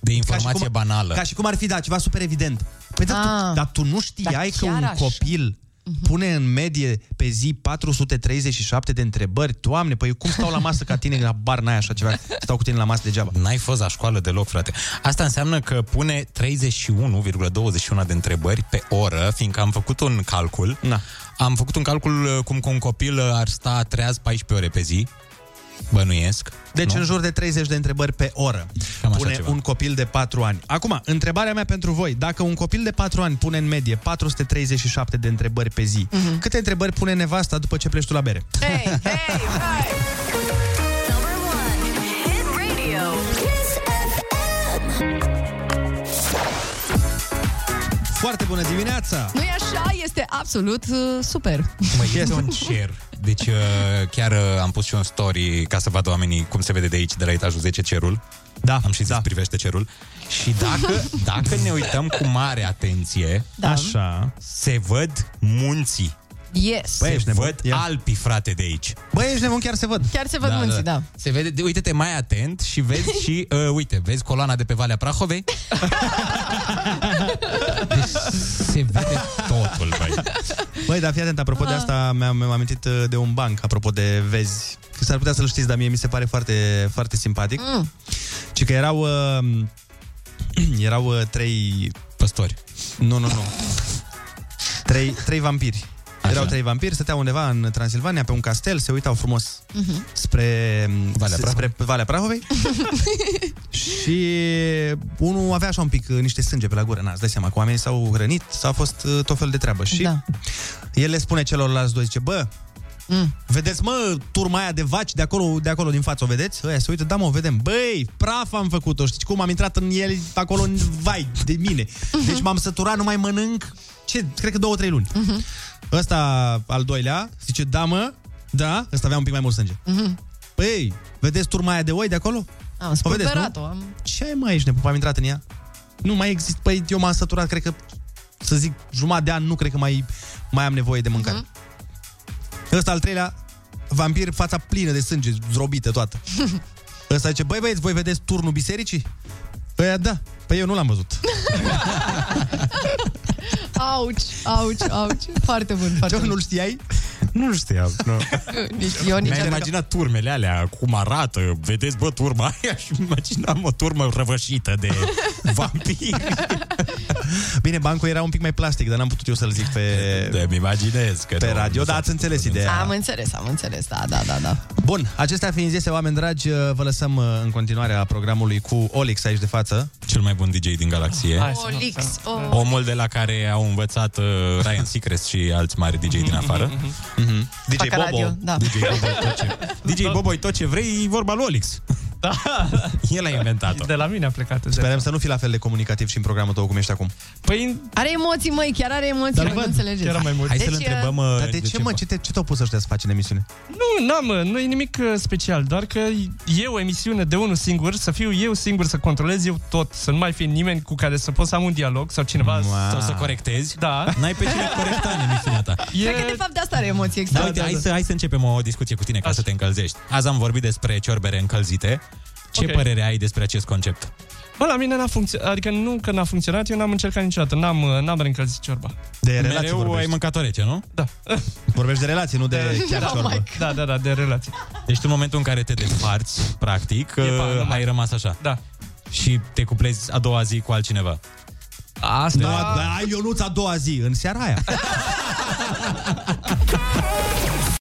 Speaker 3: De informație
Speaker 2: ca și cum,
Speaker 3: banală.
Speaker 2: Ca și cum ar fi, da, ceva super evident. Păi dar
Speaker 4: Ah.
Speaker 2: tu, dar tu nu știai
Speaker 4: Dar
Speaker 2: că
Speaker 4: chiar
Speaker 2: un
Speaker 4: așa.
Speaker 2: copil pune în medie pe zi 437 de întrebări. Doamne, păi eu cum stau la masă ca tine, la bar n-ai așa ceva, stau cu tine la masă degeaba.
Speaker 3: N-ai fost la școală deloc, frate. Asta înseamnă că pune 31,21 de întrebări pe oră, fiindcă am făcut un calcul.
Speaker 2: Na.
Speaker 3: Am făcut un calcul uh, cum că un copil uh, ar sta treaz 14 ore pe zi. Bănuiesc.
Speaker 2: Deci
Speaker 3: nu?
Speaker 2: în jur de 30 de întrebări pe oră
Speaker 3: Cam așa
Speaker 2: pune
Speaker 3: ceva.
Speaker 2: un copil de 4 ani. Acum, întrebarea mea pentru voi. Dacă un copil de 4 ani pune în medie 437 de întrebări pe zi,
Speaker 4: Mhm.
Speaker 2: câte întrebări pune nevasta după ce pleci tu la bere?
Speaker 4: Hey, hey, hey!
Speaker 2: Foarte bună dimineața!
Speaker 4: Nu-i așa? Este absolut uh, super.
Speaker 3: Mă, este un cer. Deci uh, chiar uh, am pus și un story ca să vadă oamenii cum se vede de aici, de la etajul 10 cerul.
Speaker 2: Da.
Speaker 3: Am și zis, da. privește cerul. Și dacă, dacă ne uităm cu mare atenție,
Speaker 4: Da.
Speaker 2: Așa.
Speaker 3: se văd munții.
Speaker 4: Yes.
Speaker 2: Băi,
Speaker 3: se
Speaker 2: ești nebun?
Speaker 3: văd
Speaker 2: Ia.
Speaker 3: Alpii, frate, de aici.
Speaker 2: Băi, ești nebun, chiar se văd.
Speaker 4: Chiar se văd munții, da.
Speaker 3: Se vede, de, uite-te mai atent și vezi și, uh, uite, vezi coloana de pe Valea Prahovei? deci se vede totul, băi.
Speaker 2: Băi, dar fii atent, apropo
Speaker 4: Ah.
Speaker 2: de asta, mi-am, mi-am amintit uh, de un banc, apropo de vezi, că s-ar putea să-l știți, dar mie mi se pare foarte, foarte simpatic.
Speaker 4: Mm.
Speaker 2: Ci că erau, uh, erau uh, trei...
Speaker 3: Păstori.
Speaker 2: Nu, nu, nu. Trei, trei vampiri.
Speaker 3: Așa.
Speaker 2: Erau trei vampiri, stăteau undeva în Transilvania, pe un castel, se uitau frumos
Speaker 4: Mhm.
Speaker 2: spre
Speaker 3: Valea
Speaker 2: spre
Speaker 3: Prahovei.
Speaker 2: Valea Prahovei și unul avea așa un pic uh, niște sânge pe la gură. Na, îți dai seama că oamenii s-au hrănit, s-a fost uh, tot fel de treabă. Și
Speaker 4: Da.
Speaker 2: el le spune celorlalți doi, zice, bă,
Speaker 4: Mm.
Speaker 2: vedeți, mă, turma aia de vaci de acolo, de acolo din față, o vedeți? Ăia se uită, da, mă, o vedem. Băi, praf am făcut-o, știți cum am intrat în el acolo în vai de mine. Deci m-am săturat, nu mai mănânc, ce, cred că două, trei luni.
Speaker 4: Mhm.
Speaker 2: Ăsta, al doilea, zice, da, mă, da, ăsta avea un pic mai mult sânge.
Speaker 4: Mhm.
Speaker 2: Păi, vedeți turma aia de oi de acolo?
Speaker 4: Am
Speaker 2: O vedeți,
Speaker 4: spulberat-o. Am...
Speaker 2: Ce ai mai ești nebun? Am intrat în ea? Nu mai există. Păi eu m-am săturat, cred că, să zic, jumătate de an, nu cred că mai, mai am nevoie de mâncare.
Speaker 4: Mhm.
Speaker 2: Ăsta al treilea, vampir, fața plină de sânge, zdrobită toată. Ăsta zice, băi băieți, voi vedeți turnul bisericii? Păi da, păi eu nu l-am văzut.
Speaker 4: Auci, auci, auci. Foarte bun, foarte
Speaker 2: Ce,
Speaker 4: bun.
Speaker 2: nu-l știai?
Speaker 3: Nu știam. Nu.
Speaker 4: Nici eu, nici
Speaker 3: Mi-am
Speaker 4: eu.
Speaker 3: imaginat turmele alea, cum arată. Vedeți, bă, turma aia și imaginam o turmă răvășită de vampiri.
Speaker 2: Bine, bancul era un pic mai plastic, dar n-am putut eu să-l zic pe,
Speaker 3: Îmi imaginez că
Speaker 2: pe
Speaker 3: nu-
Speaker 2: radio,
Speaker 3: nu
Speaker 2: dar
Speaker 3: s-a
Speaker 2: ați înțeles ideea.
Speaker 4: Am înțeles, am înțeles, da, da, da, da.
Speaker 2: Bun, acestea fiind zise, oameni dragi, vă lăsăm uh, în continuare a programului cu Olix aici de față.
Speaker 3: Cel mai bun DJ din galaxie.
Speaker 21: Hai să
Speaker 4: Olix, oh.
Speaker 3: Omul de la care au învățat uh, Ryan Seacrest și alți mari DJ din afară.
Speaker 2: Mhm. DJ
Speaker 4: Facă
Speaker 2: Bobo.
Speaker 4: radio, da.
Speaker 3: DJ Boboi, tot ce, DJ Boboi, tot ce vrei, e vorba lui Olix.
Speaker 21: Da.
Speaker 3: El a inventat-o.
Speaker 21: De la mine a plecat. îți dai
Speaker 2: Sperăm să nu fii la fel de comunicativ și în programul tău cum ești acum.
Speaker 21: Păi,
Speaker 4: Are emoții, măi, chiar are emoții,
Speaker 21: Dar
Speaker 4: voi nu
Speaker 21: văd,
Speaker 4: înțelegeți.
Speaker 21: chiar am mai mult.
Speaker 3: Hai
Speaker 4: Deci,
Speaker 3: să-l întrebăm... uh,
Speaker 2: Dar de, ce, mă? Ce, te, ce te-au pus ăștia să faci în emisiune?
Speaker 21: nu, n-am, mă, nu e nimic uh, special, doar că e o emisiune de unul singur, să fiu eu singur să controlez eu tot, să nu mai fie nimeni cu care să pot să am un dialog sau cineva
Speaker 3: Sau să corectezi.
Speaker 21: Da.
Speaker 3: N-ai pe cine corecta în emisiunea ta.
Speaker 21: E...
Speaker 4: Cred că de fapt de asta are emoții,
Speaker 3: Da,
Speaker 4: exact.
Speaker 3: uite, hai, să, hai să începem o discuție cu tine ca să te încălzești. Azi am vorbit despre ciorbere încălzite. Ce
Speaker 21: Ok.
Speaker 3: părere ai despre acest concept?
Speaker 21: Bă, la mine n-a funcționat, adică nu că n-a funcționat, eu n-am încercat niciodată, n-am, uh, n-am reîncălzit ciorba.
Speaker 2: De relații
Speaker 3: Mereu ai
Speaker 2: vorbești.
Speaker 3: mâncat-o rece, nu?
Speaker 21: Da.
Speaker 2: Vorbești de relații, nu de chiar
Speaker 4: Oh
Speaker 2: ciorbă.
Speaker 4: my
Speaker 21: Da, da, da, de relații.
Speaker 3: Deci tu în momentul în care te desparți, practic,
Speaker 21: E, pa,
Speaker 3: uh,
Speaker 21: numai.
Speaker 3: ai rămas așa.
Speaker 21: Da.
Speaker 3: Și te cuplezi a doua zi cu altcineva.
Speaker 21: Asta...
Speaker 2: Da, da, ai Ionuț a doua zi, în seara aia.